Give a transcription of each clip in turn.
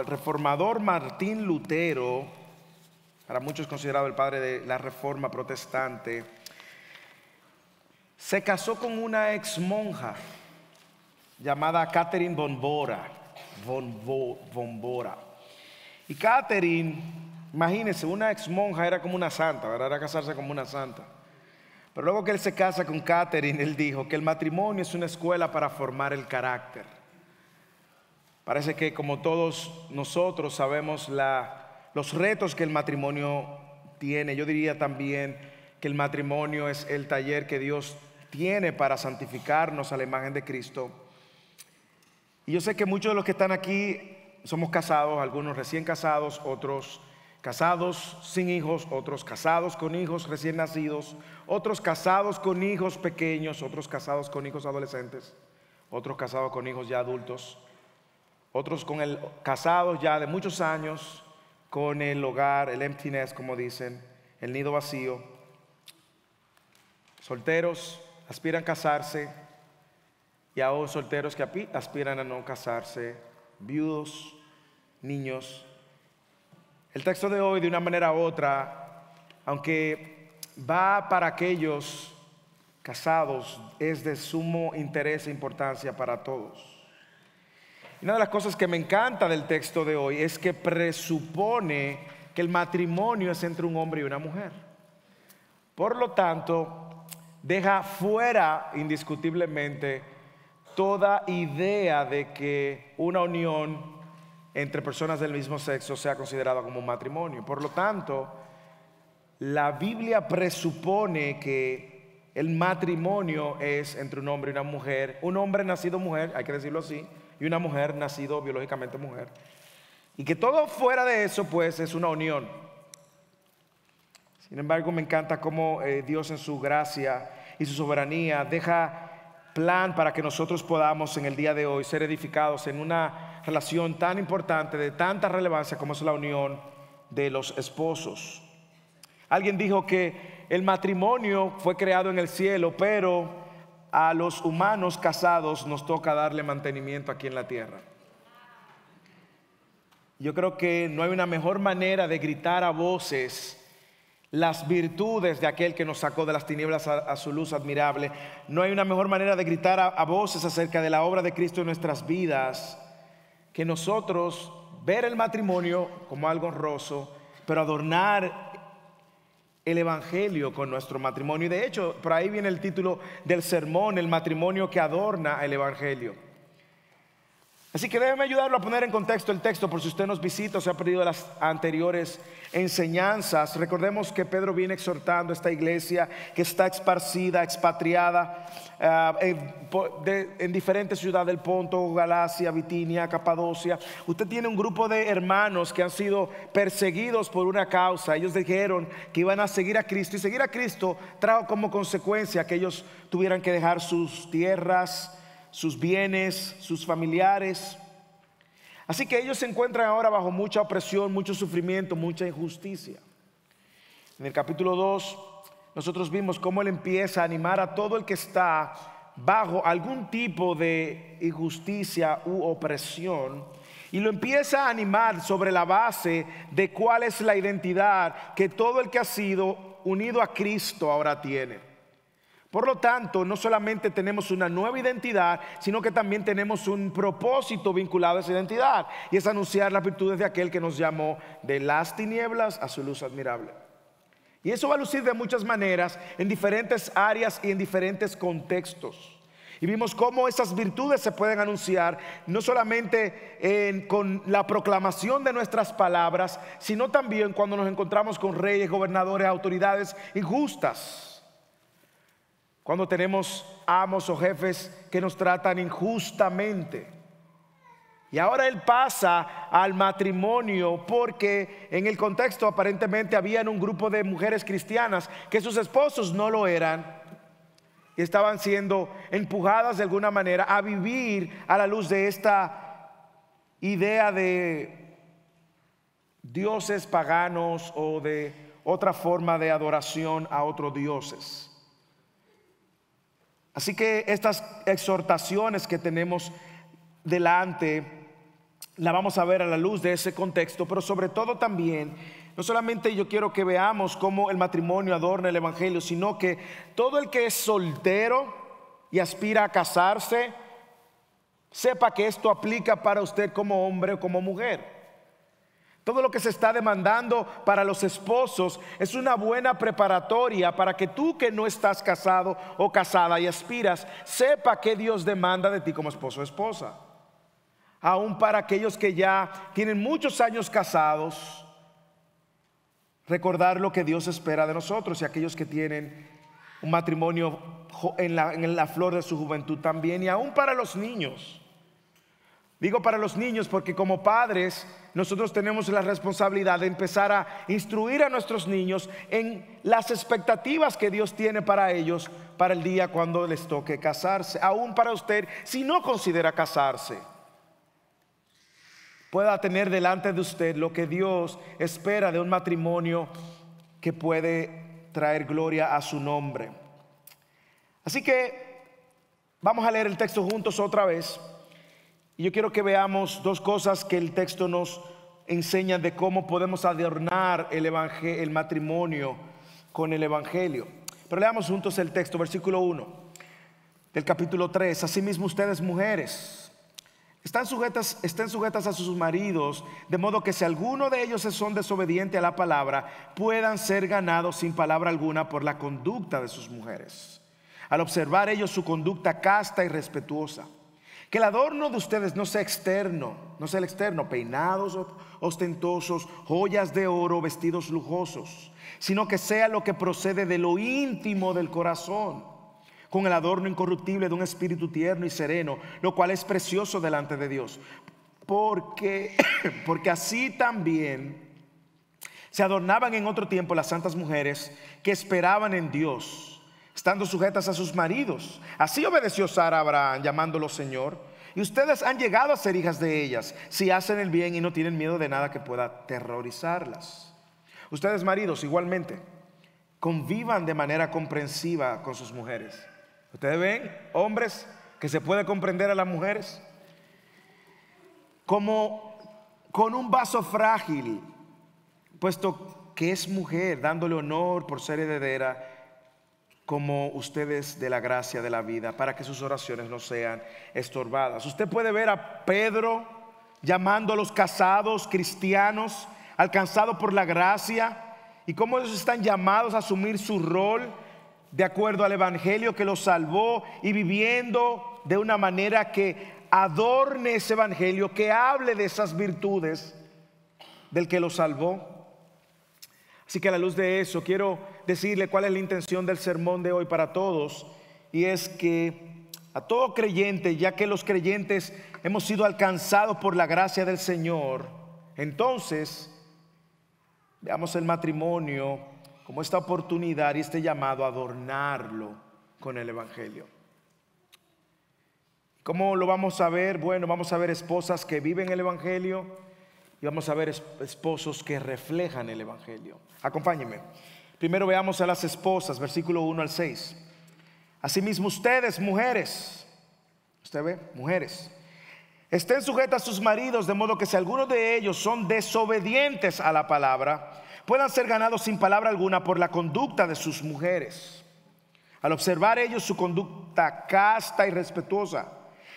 el reformador Martín Lutero, para muchos considerado el padre de la reforma protestante, se casó con una ex monja llamada Catherine Bombora. Bombora. Y Catherine, imagínense, una ex monja era como una santa, ¿verdad? Era casarse como una santa. Pero luego que él se casa con Catherine, él dijo que el matrimonio es una escuela para formar el carácter. Parece que como todos nosotros sabemos los retos que el matrimonio tiene, yo diría también que el matrimonio es el taller que Dios tiene para santificarnos a la imagen de Cristo. Y yo sé que muchos de los que están aquí somos casados, algunos recién casados, otros casados sin hijos, otros casados con hijos recién nacidos, otros casados con hijos pequeños, otros casados con hijos adolescentes, otros casados con hijos ya adultos, otros con el casados ya de muchos años, con el hogar, el emptiness, como dicen, el nido vacío, solteros, aspiran a casarse y aún solteros que aspiran a no casarse, viudos, niños. El texto de hoy, de una manera u otra, aunque va para aquellos casados, es de sumo interés e importancia para todos. Una de las cosas que me encanta del texto de hoy es que presupone que el matrimonio es entre un hombre y una mujer. Por lo tanto, deja fuera indiscutiblemente toda idea de que una unión entre personas del mismo sexo sea considerada como un matrimonio. Por lo tanto, la Biblia presupone que el matrimonio es entre un hombre y una mujer, un hombre nacido mujer, hay que decirlo así, y una mujer nacido biológicamente mujer. Y que todo fuera de eso, pues, es una unión. Sin embargo, me encanta cómo eh, Dios en su gracia y su soberanía deja plan para que nosotros podamos en el día de hoy ser edificados en una relación tan importante, de tanta relevancia como es la unión de los esposos. Alguien dijo que el matrimonio fue creado en el cielo, pero a los humanos casados nos toca darle mantenimiento aquí en la tierra. Yo creo que no hay una mejor manera de gritar a voces las virtudes de aquel que nos sacó de las tinieblas a, su luz admirable. No hay una mejor manera de gritar a, voces acerca de la obra de Cristo en nuestras vidas que nosotros ver el matrimonio como algo honroso, pero adornar el Evangelio con nuestro matrimonio. Y de hecho, por ahí viene el título del sermón, el matrimonio que adorna el Evangelio. Así que déjeme ayudarlo a poner en contexto el texto por si usted nos visita o se ha perdido las anteriores enseñanzas. Recordemos que Pedro viene exhortando a esta iglesia que está esparcida, expatriada eh, en, diferentes ciudades del Ponto, Galacia, Bitinia, Capadocia. Usted tiene un grupo de hermanos que han sido perseguidos por una causa. Ellos dijeron que iban a seguir a Cristo y seguir a Cristo trajo como consecuencia que ellos tuvieran que dejar sus tierras sus bienes, sus familiares. Así que ellos se encuentran ahora bajo mucha opresión, mucho sufrimiento, mucha injusticia. En el capítulo 2 nosotros vimos cómo él empieza a animar a todo el que está bajo algún tipo de injusticia u opresión y lo empieza a animar sobre la base de cuál es la identidad que todo el que ha sido unido a Cristo ahora tiene. Por lo tanto, no solamente tenemos una nueva identidad, sino que también tenemos un propósito vinculado a esa identidad, y es anunciar las virtudes de aquel que nos llamó de las tinieblas a su luz admirable. Y eso va a lucir de muchas maneras, en diferentes áreas y en diferentes contextos. Y vimos cómo esas virtudes se pueden anunciar no solamente con la proclamación de nuestras palabras, sino también cuando nos encontramos con reyes, gobernadores, autoridades injustas cuando tenemos amos o jefes que nos tratan injustamente. Y ahora él pasa al matrimonio porque en el contexto aparentemente habían un grupo de mujeres cristianas que sus esposos no lo eran y estaban siendo empujadas de alguna manera a vivir a la luz de esta idea de dioses paganos o de otra forma de adoración a otros dioses. Así que estas exhortaciones que tenemos delante la vamos a ver a la luz de ese contexto, pero sobre todo también, no solamente yo quiero que veamos cómo el matrimonio adorna el Evangelio, sino que todo el que es soltero y aspira a casarse, sepa que esto aplica para usted como hombre o como mujer. Todo lo que se está demandando para los esposos es una buena preparatoria para que tú que no estás casado o casada y aspiras, sepa que Dios demanda de ti como esposo o esposa. Aún para aquellos que ya tienen muchos años casados, recordar lo que Dios espera de nosotros y aquellos que tienen un matrimonio en la, en la flor de su juventud también y aún para los niños. Digo para los niños porque como padres nosotros tenemos la responsabilidad de empezar a instruir a nuestros niños en las expectativas que Dios tiene para ellos para el día cuando les toque casarse. Aún para usted, si no considera casarse, pueda tener delante de usted lo que Dios espera de un matrimonio que puede traer gloria a su nombre. Así que vamos a leer el texto juntos otra vez. Y yo quiero que veamos dos cosas que el texto nos enseña de cómo podemos adornar el, el matrimonio con el Evangelio. Pero leamos juntos el texto, versículo 1 del capítulo 3. Asimismo ustedes mujeres están sujetas, estén sujetas a sus maridos, de modo que si alguno de ellos son desobediente a la palabra, puedan ser ganados sin palabra alguna por la conducta de sus mujeres. Al observar ellos su conducta casta y respetuosa que el adorno de ustedes no sea externo, no sea el externo, peinados ostentosos, joyas de oro, vestidos lujosos, sino que sea lo que procede de lo íntimo del corazón, con el adorno incorruptible de un espíritu tierno y sereno, lo cual es precioso delante de Dios. Porque, porque así también se adornaban en otro tiempo las santas mujeres que esperaban en Dios estando sujetas a sus maridos. Así obedeció Sara Abraham, llamándolo Señor. Y ustedes han llegado a ser hijas de ellas, si hacen el bien y no tienen miedo de nada que pueda aterrorizarlas. Ustedes, maridos, igualmente, convivan de manera comprensiva con sus mujeres. Ustedes ven, hombres, que se puede comprender a las mujeres como con un vaso frágil, puesto que es mujer, dándole honor por ser heredera como ustedes de la gracia de la vida, para que sus oraciones no sean estorbadas. Usted puede ver a Pedro llamando a los casados cristianos, alcanzados por la gracia, y cómo ellos están llamados a asumir su rol de acuerdo al Evangelio que los salvó y viviendo de una manera que adorne ese Evangelio, que hable de esas virtudes del que los salvó. Así que a la luz de eso quiero decirle cuál es la intención del sermón de hoy para todos. Y es que a todo creyente, ya que los creyentes hemos sido alcanzados por la gracia del Señor, entonces veamos el matrimonio como esta oportunidad y este llamado a adornarlo con el Evangelio. ¿Cómo lo vamos a ver? Bueno, vamos a ver esposas que viven el Evangelio y vamos a ver esposos que reflejan el Evangelio. Acompáñenme. Primero veamos a las esposas, versículo 1 al 6. Asimismo ustedes, mujeres, usted ve, mujeres, estén sujetas a sus maridos, de modo que si algunos de ellos son desobedientes a la palabra, puedan ser ganados sin palabra alguna por la conducta de sus mujeres. Al observar ellos su conducta casta y respetuosa,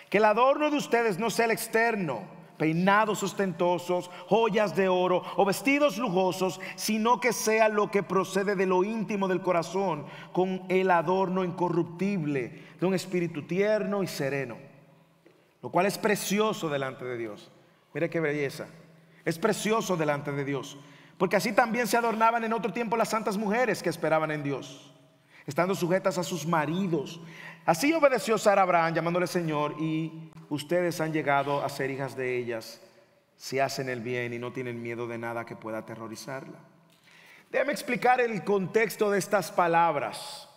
que el adorno de ustedes no sea el externo, peinados ostentosos, joyas de oro o vestidos lujosos, sino que sea lo que procede de lo íntimo del corazón, con el adorno incorruptible de un espíritu tierno y sereno, lo cual es precioso delante de Dios. Mire qué belleza, es precioso delante de Dios, porque así también se adornaban en otro tiempo las santas mujeres que esperaban en Dios estando sujetas a sus maridos. Así obedeció Sara Abraham llamándole Señor y ustedes han llegado a ser hijas de ellas si hacen el bien y no tienen miedo de nada que pueda aterrorizarla. Déjame explicar el contexto de estas palabras.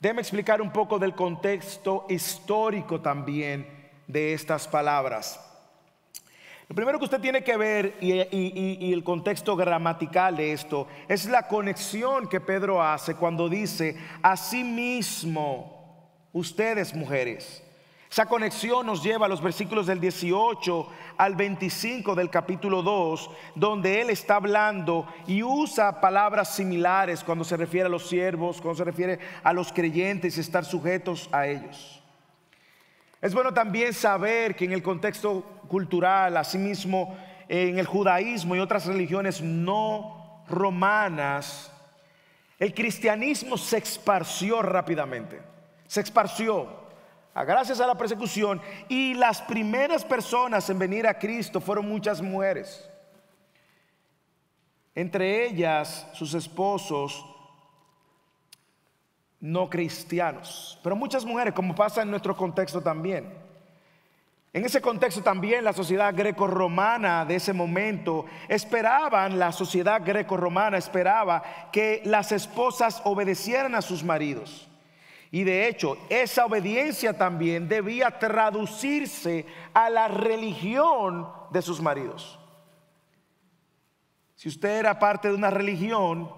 Déjame explicar un poco del contexto histórico también de estas palabras. Lo primero que usted tiene que ver y, el contexto gramatical de esto es la conexión que Pedro hace cuando dice, mismo ustedes mujeres. Esa conexión nos lleva a los versículos del 18 al 25 del capítulo 2, donde él está hablando y usa palabras similares cuando se refiere a los siervos, cuando se refiere a los creyentes y estar sujetos a ellos. Es bueno también saber que en el contexto cultural, asimismo en el judaísmo y otras religiones no romanas, el cristianismo se esparció rápidamente, se esparció gracias a la persecución. Y las primeras personas en venir a Cristo fueron muchas mujeres. Entre ellas sus esposos no cristianos. Pero muchas mujeres, como pasa en nuestro contexto también. En ese contexto también la sociedad greco-romana de ese momento esperaban, la sociedad greco-romana esperaba que las esposas obedecieran a sus maridos. Y de hecho, esa obediencia también debía traducirse a la religión de sus maridos. Si usted era parte de una religión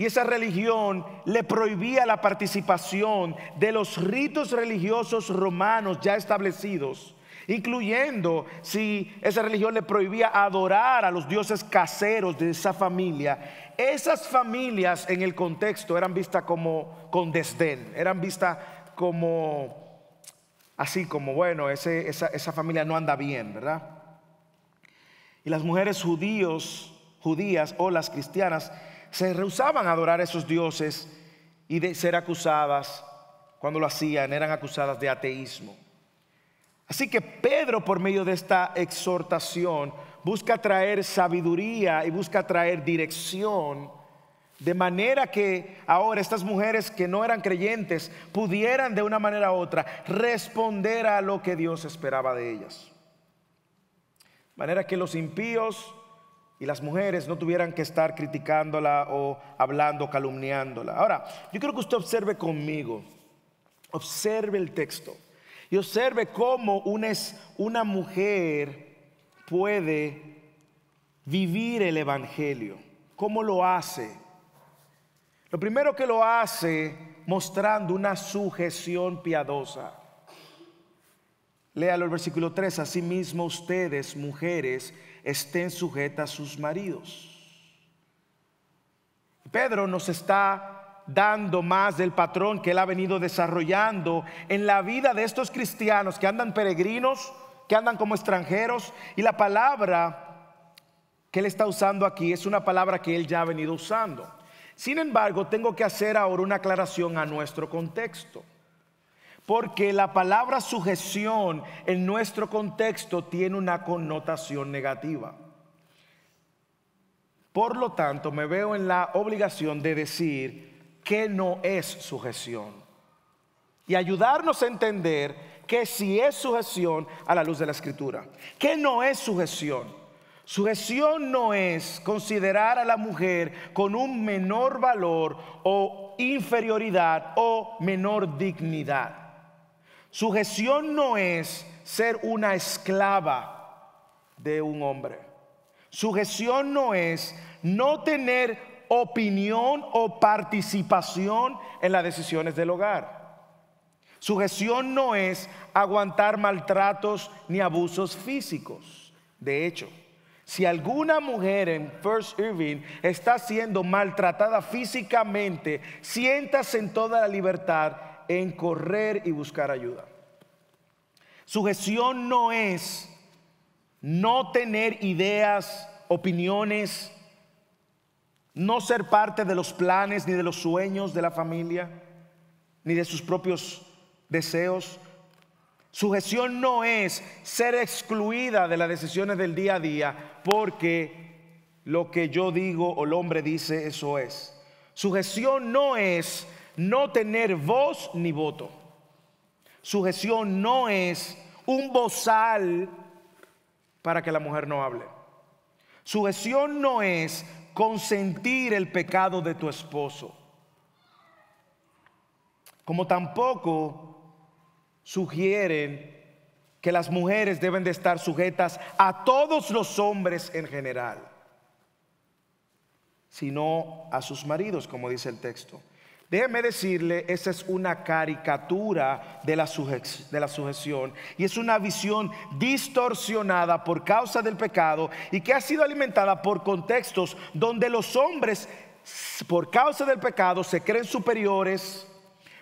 y esa religión le prohibía la participación de los ritos religiosos romanos ya establecidos, incluyendo si esa religión le prohibía adorar a los dioses caseros de esa familia, esas familias en el contexto eran vistas como con desdén, eran vistas como así como, bueno, esa, esa familia no anda bien, ¿verdad? Y las mujeres judíos, judías o las cristianas se rehusaban a adorar a esos dioses y de ser acusadas, cuando lo hacían, eran acusadas de ateísmo. Así que Pedro, por medio de esta exhortación, busca traer sabiduría y busca traer dirección, de manera que ahora estas mujeres que no eran creyentes pudieran de una manera u otra responder a lo que Dios esperaba de ellas. De manera que los impíos y las mujeres no tuvieran que estar criticándola o hablando, calumniándola. Ahora, yo quiero que usted observe conmigo, observe el texto. Y observe cómo una, mujer puede vivir el Evangelio. ¿Cómo lo hace? Lo primero que lo hace mostrando una sujeción piadosa. Léalo el versículo 3. Asimismo ustedes, mujeres, estén sujetas a sus maridos. Pedro nos está dando más del patrón que él ha venido desarrollando en la vida de estos cristianos que andan peregrinos, que andan como extranjeros. Y la palabra que él está usando aquí es una palabra que él ya ha venido usando. Sin embargo, tengo que hacer ahora una aclaración a nuestro contexto. Porque la palabra sujeción en nuestro contexto tiene una connotación negativa. Por lo tanto, me veo en la obligación de decir qué no es sujeción. Y ayudarnos a entender que si es sujeción a la luz de la escritura. ¿Qué no es sujeción? Sujeción no es considerar a la mujer con un menor valor o inferioridad o menor dignidad. Sujeción no es ser una esclava de un hombre. Sujeción no es no tener opinión o participación en las decisiones del hogar. Sujeción no es aguantar maltratos ni abusos físicos. De hecho, si alguna mujer en First Irving está siendo maltratada físicamente, siéntase en toda la libertad en correr y buscar ayuda. Sujeción no es no tener ideas, opiniones, no ser parte de los planes ni de los sueños de la familia, ni de sus propios deseos. Sujeción no es ser excluida de las decisiones del día a día porque lo que yo digo o el hombre dice, eso es. Sujeción no es no tener voz ni voto. Sujeción no es un bozal para que la mujer no hable. Sujeción no es consentir el pecado de tu esposo. Como tampoco sugieren que las mujeres deben de estar sujetas a todos los hombres en general, sino a sus maridos, como dice el texto. Déjeme decirle, esa es una caricatura de la, de la, sujeción y es una visión distorsionada por causa del pecado y que ha sido alimentada por contextos donde los hombres, por causa del pecado, se creen superiores,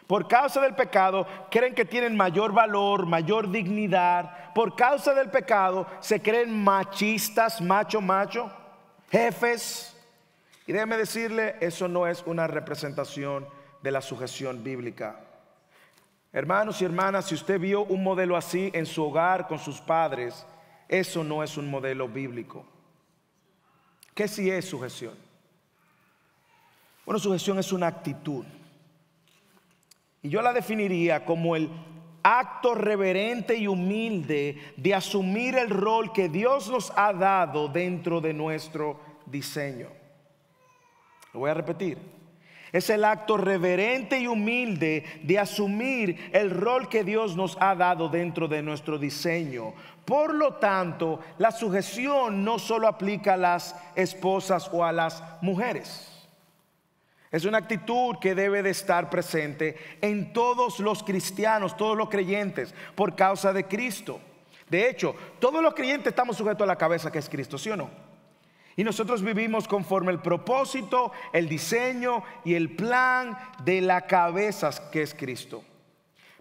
por causa del pecado creen que tienen mayor valor, mayor dignidad, por causa del pecado se creen machistas, macho, macho, jefes. Y déjeme decirle, eso no es una representación de la sujeción bíblica. Hermanos y hermanas, si usted vio un modelo así en su hogar con sus padres, eso no es un modelo bíblico. ¿Qué si es sujeción? Bueno, sujeción es una actitud. Y yo la definiría como el acto reverente y humilde de asumir el rol que Dios nos ha dado dentro de nuestro diseño. Lo voy a repetir. Es el acto reverente y humilde de asumir el rol que Dios nos ha dado dentro de nuestro diseño. Por lo tanto, la sujeción no solo aplica a las esposas o a las mujeres. Es una actitud que debe de estar presente en todos los cristianos, todos los creyentes, por causa de Cristo. De hecho, todos los creyentes estamos sujetos a la cabeza que es Cristo, ¿sí o no? Y nosotros vivimos conforme el propósito, el diseño y el plan de la cabeza que es Cristo.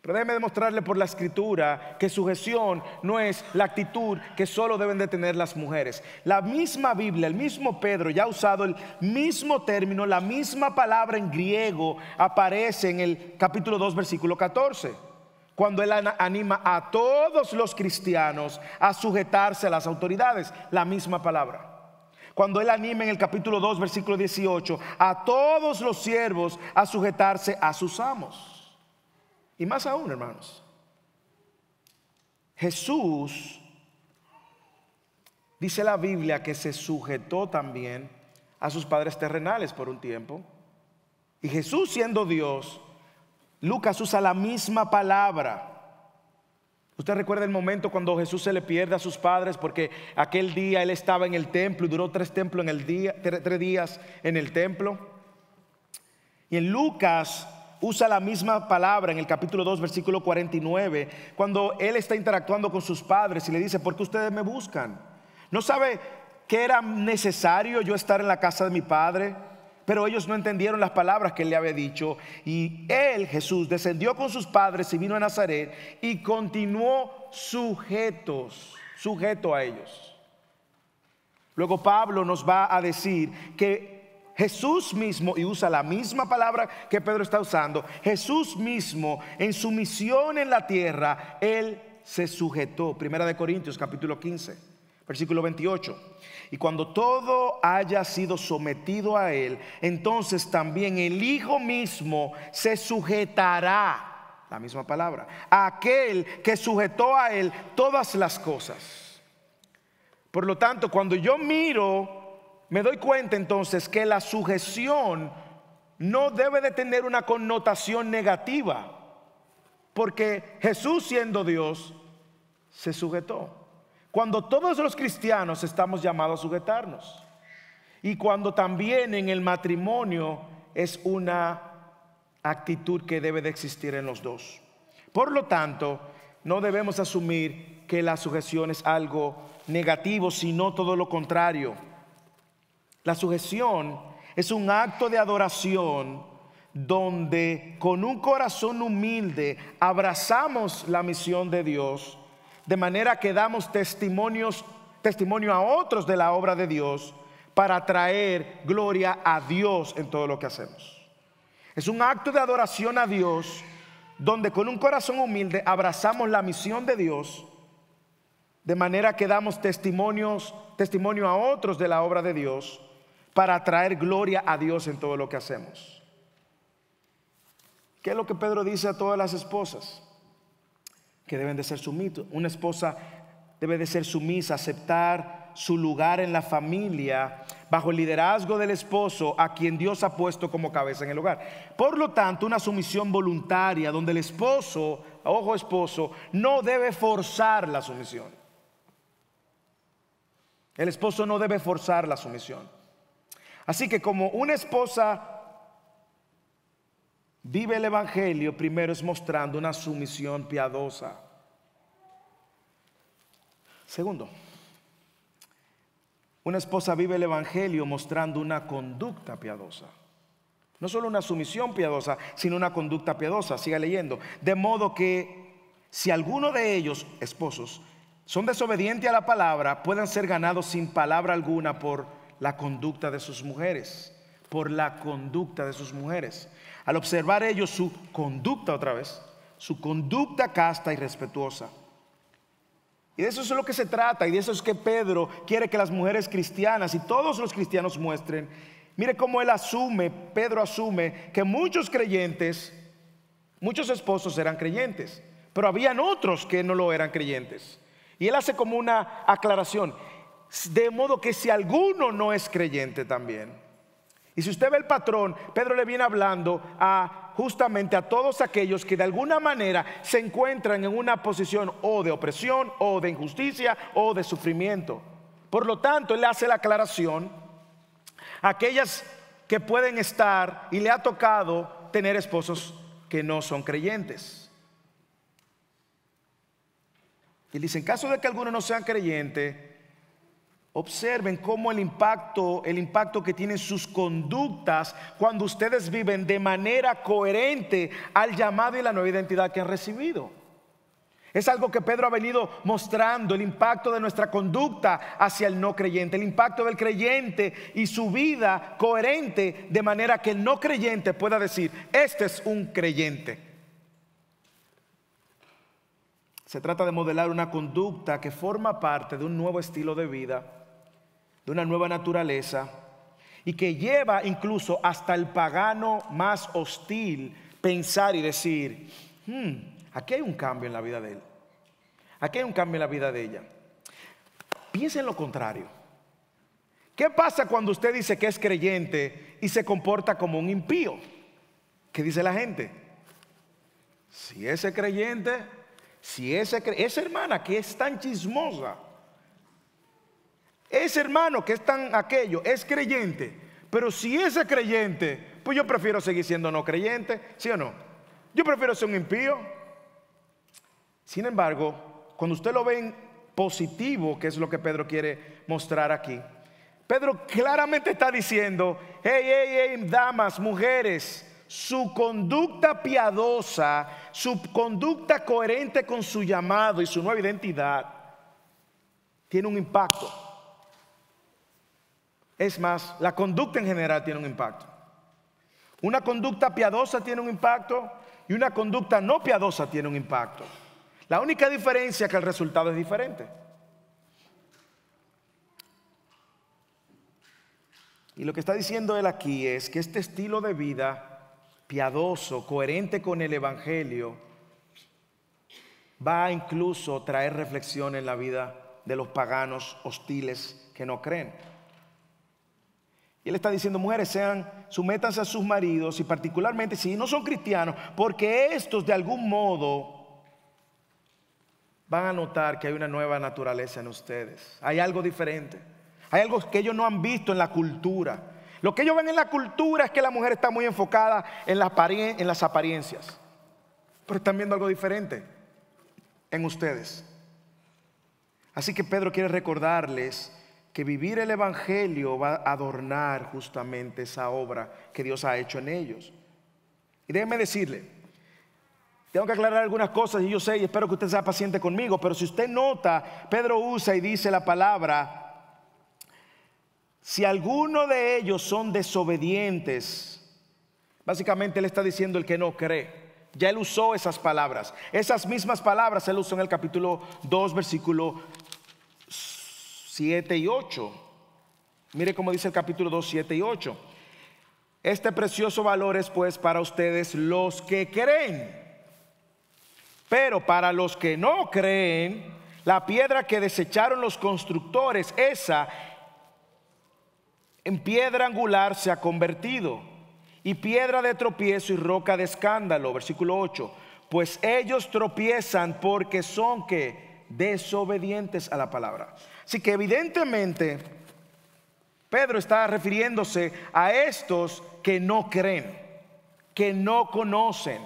Pero déjeme demostrarle por la escritura que sujeción no es la actitud que solo deben de tener las mujeres. La misma Biblia, el mismo Pedro ya ha usado el mismo término, la misma palabra en griego aparece en el capítulo 2, versículo 14 cuando Él anima a todos los cristianos a sujetarse a las autoridades, la misma palabra cuando él anima en el capítulo 2, versículo 18, a todos los siervos a sujetarse a sus amos. Y más aún, hermanos, Jesús, dice la Biblia, que se sujetó también a sus padres terrenales por un tiempo. Y Jesús siendo Dios, Lucas usa la misma palabra Usted recuerda el momento cuando Jesús se le pierde a sus padres porque aquel día él estaba en el templo y duró tres, templos en el día, tres días en el templo. Y en Lucas usa la misma palabra en el capítulo 2, versículo 49, cuando él está interactuando con sus padres y le dice, ¿por qué ustedes me buscan? ¿No sabe que era necesario yo estar en la casa de mi padre? Pero ellos no entendieron las palabras que él le había dicho. Y él, Jesús, descendió con sus padres y vino a Nazaret y continuó sujetos, sujeto a ellos. Luego Pablo nos va a decir que Jesús mismo, y usa la misma palabra que Pedro está usando, Jesús mismo en su misión en la tierra, él se sujetó. Primera de Corintios capítulo 15, versículo 28. Y cuando todo haya sido sometido a Él, entonces también el Hijo mismo se sujetará, la misma palabra, a aquel que sujetó a Él todas las cosas. Por lo tanto, cuando yo miro, me doy cuenta entonces que la sujeción no debe de tener una connotación negativa, porque Jesús siendo Dios, se sujetó. Cuando todos los cristianos estamos llamados a sujetarnos. Y cuando también en el matrimonio es una actitud que debe de existir en los dos. Por lo tanto, no debemos asumir que la sujeción es algo negativo, sino todo lo contrario. La sujeción es un acto de adoración donde con un corazón humilde abrazamos la misión de Dios de manera que damos testimonios, testimonio a otros de la obra de Dios para traer gloria a Dios en todo lo que hacemos. Es un acto de adoración a Dios donde con un corazón humilde abrazamos la misión de Dios de manera que damos testimonios, testimonio a otros de la obra de Dios para traer gloria a Dios en todo lo que hacemos. ¿Qué es lo que Pedro dice a todas las esposas? Que deben de ser sumisos. Una esposa debe de ser sumisa, aceptar su lugar en la familia bajo el liderazgo del esposo a quien Dios ha puesto como cabeza en el hogar. Por lo tanto, una sumisión voluntaria donde el esposo, ojo esposo, no debe forzar la sumisión. El esposo no debe forzar la sumisión. Así que como una esposa vive el Evangelio primero es mostrando una sumisión piadosa. Segundo, una esposa vive el Evangelio mostrando una conducta piadosa. No solo una sumisión piadosa, sino una conducta piadosa. Siga leyendo. De modo que si alguno de ellos, esposos, son desobedientes a la palabra, puedan ser ganados sin palabra alguna por la conducta de sus mujeres. Por la conducta de sus mujeres. Al observar ellos su conducta otra vez, su conducta casta y respetuosa y de eso es lo que se trata y de eso es que Pedro quiere que las mujeres cristianas y todos los cristianos muestren. Mire cómo él asume, Pedro asume que muchos creyentes, muchos esposos eran creyentes, pero habían otros que no lo eran creyentes. Y él hace como una aclaración, de modo que si alguno no es creyente también. Y si usted ve el patrón, Pedro le viene hablando a justamente a todos aquellos que de alguna manera se encuentran en una posición o de opresión o de injusticia o de sufrimiento. Por lo tanto, él hace la aclaración a aquellas que pueden estar y le ha tocado tener esposos que no son creyentes. Y dice, en caso de que algunos no sean creyentes, Observen cómo el impacto, el impacto que tienen sus conductas cuando ustedes viven de manera coherente al llamado y la nueva identidad que han recibido. Es algo que Pedro ha venido mostrando, el impacto de nuestra conducta hacia el no creyente, el impacto del creyente y su vida coherente de manera que el no creyente pueda decir, este es un creyente. Se trata de modelar una conducta que forma parte de un nuevo estilo de vida de una nueva naturaleza y que lleva incluso hasta el pagano más hostil pensar y decir, hmm, aquí hay un cambio en la vida de él, aquí hay un cambio en la vida de ella. Piensa en lo contrario. ¿Qué pasa cuando usted dice que es creyente y se comporta como un impío? ¿Qué dice la gente? Si ese creyente, si ese, esa hermana que es tan chismosa, ese hermano que es tan aquello es creyente, pero si ese creyente, pues yo prefiero seguir siendo no creyente, ¿sí o no? Yo prefiero ser un impío. Sin embargo, cuando usted lo ve en positivo, que es lo que Pedro quiere mostrar aquí, Pedro claramente está diciendo, hey, hey, hey, damas, mujeres, su conducta piadosa, su conducta coherente con su llamado y su nueva identidad, tiene un impacto. Es más, la conducta en general tiene un impacto. Una conducta piadosa tiene un impacto y una conducta no piadosa tiene un impacto. La única diferencia es que el resultado es diferente. Y lo que está diciendo él aquí es que este estilo de vida piadoso, coherente con el Evangelio, va a incluso traer reflexión en la vida de los paganos hostiles que no creen. Y él está diciendo, mujeres, sean, sumétanse a sus maridos y particularmente si no son cristianos, porque estos de algún modo van a notar que hay una nueva naturaleza en ustedes. Hay algo diferente. Hay algo que ellos no han visto en la cultura. Lo que ellos ven en la cultura es que la mujer está muy enfocada en, en las apariencias. Pero están viendo algo diferente en ustedes. Así que Pedro quiere recordarles que vivir el Evangelio va a adornar justamente esa obra que Dios ha hecho en ellos. Y déjeme decirle, tengo que aclarar algunas cosas y yo sé y espero que usted sea paciente conmigo, pero si usted nota, Pedro usa y dice la palabra, si alguno de ellos son desobedientes, básicamente él está diciendo el que no cree. Ya él usó esas palabras. Esas mismas palabras él usó en el capítulo 2, versículo 7 y 8. Mire cómo dice el capítulo 2, 7 y 8. Este precioso valor es pues para ustedes los que creen. Pero para los que no creen, la piedra que desecharon los constructores, esa en piedra angular se ha convertido. Y piedra de tropiezo y roca de escándalo. Versículo 8. Pues ellos tropiezan porque son que desobedientes a la palabra. Así que evidentemente Pedro está refiriéndose a estos que no creen, que no conocen.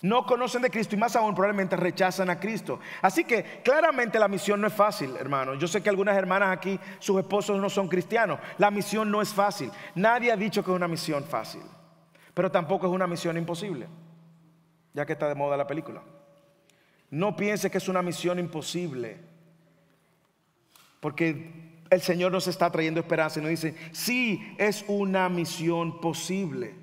No conocen de Cristo y más aún probablemente rechazan a Cristo. Así que claramente la misión no es fácil, hermano. Yo sé que algunas hermanas aquí, sus esposos no son cristianos. La misión no es fácil. Nadie ha dicho que es una misión fácil. Pero tampoco es una misión imposible. Ya que está de moda la película. No piense que es una misión imposible. Porque el Señor nos está trayendo esperanza y nos dice, sí, es una misión posible.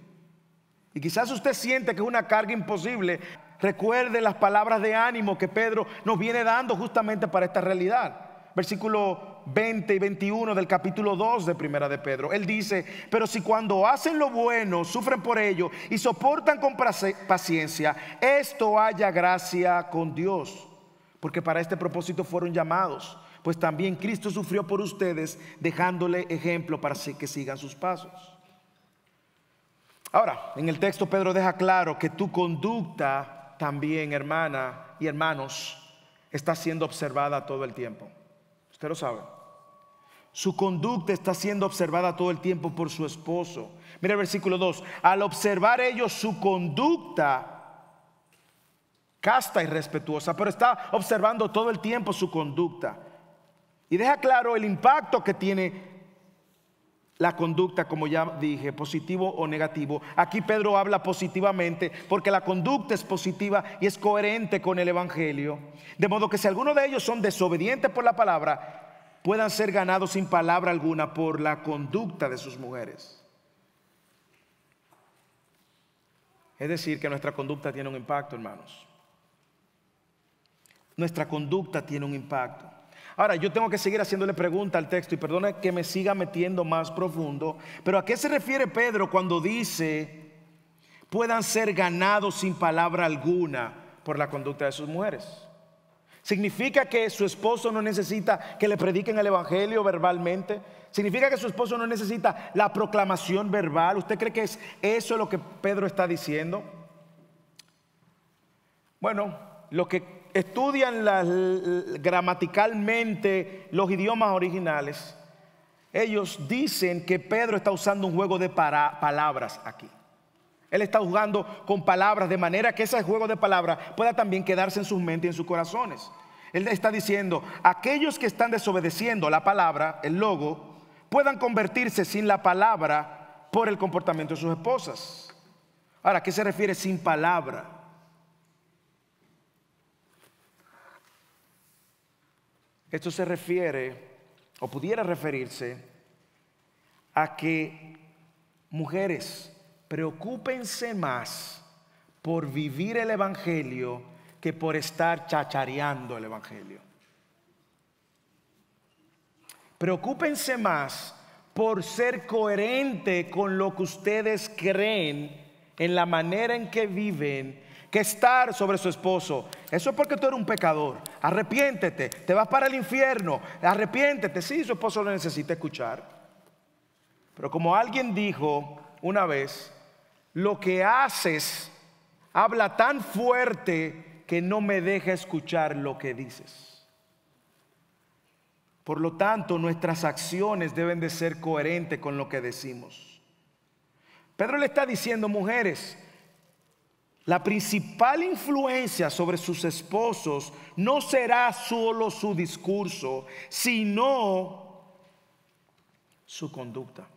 Y quizás usted siente que es una carga imposible. Recuerde las palabras de ánimo que Pedro nos viene dando justamente para esta realidad. Versículo 20 y 21 del capítulo 2 de Primera de Pedro. Él dice, pero si cuando hacen lo bueno sufren por ello y soportan con paciencia, esto haya gracia con Dios. Porque para este propósito fueron llamados. Pues también Cristo sufrió por ustedes, dejándole ejemplo para que sigan sus pasos. Ahora, en el texto Pedro deja claro que tu conducta también, hermana y hermanos, está siendo observada todo el tiempo. Usted lo sabe. Su conducta está siendo observada todo el tiempo por su esposo. Mira el versículo 2. Al observar ellos su conducta casta y respetuosa, pero está observando todo el tiempo su conducta. Y deja claro el impacto que tiene la conducta, como ya dije, positivo o negativo. Aquí Pedro habla positivamente porque la conducta es positiva y es coherente con el Evangelio. De modo que si alguno de ellos son desobedientes por la palabra, puedan ser ganados sin palabra alguna por la conducta de sus mujeres. Es decir, que nuestra conducta tiene un impacto, hermanos. Nuestra conducta tiene un impacto. Ahora, yo tengo que seguir haciéndole pregunta al texto y perdone que me siga metiendo más profundo, pero ¿a qué se refiere Pedro cuando dice puedan ser ganados sin palabra alguna por la conducta de sus mujeres? ¿Significa que su esposo no necesita que le prediquen el Evangelio verbalmente? ¿Significa que su esposo no necesita la proclamación verbal? ¿Usted cree que es eso lo que Pedro está diciendo? Bueno, lo que estudian gramaticalmente los idiomas originales, ellos dicen que Pedro está usando un juego de palabras aquí. Él está jugando con palabras de manera que ese juego de palabras pueda también quedarse en sus mentes y en sus corazones. Él está diciendo, aquellos que están desobedeciendo la palabra, el logo, puedan convertirse sin la palabra por el comportamiento de sus esposas. Ahora, ¿a qué se refiere sin palabra? Esto se refiere, o pudiera referirse, a que mujeres, preocúpense más por vivir el Evangelio que por estar chachareando el Evangelio. Preocúpense más por ser coherente con lo que ustedes creen en la manera en que viven que estar sobre su esposo. Eso es porque tú eres un pecador. Arrepiéntete, te vas para el infierno. Arrepiéntete. Sí, su esposo lo necesita escuchar. Pero como alguien dijo una vez, lo que haces habla tan fuerte que no me deja escuchar lo que dices. Por lo tanto, nuestras acciones deben de ser coherentes con lo que decimos. Pedro le está diciendo, mujeres, la principal influencia sobre sus esposos no será solo su discurso, sino su conducta.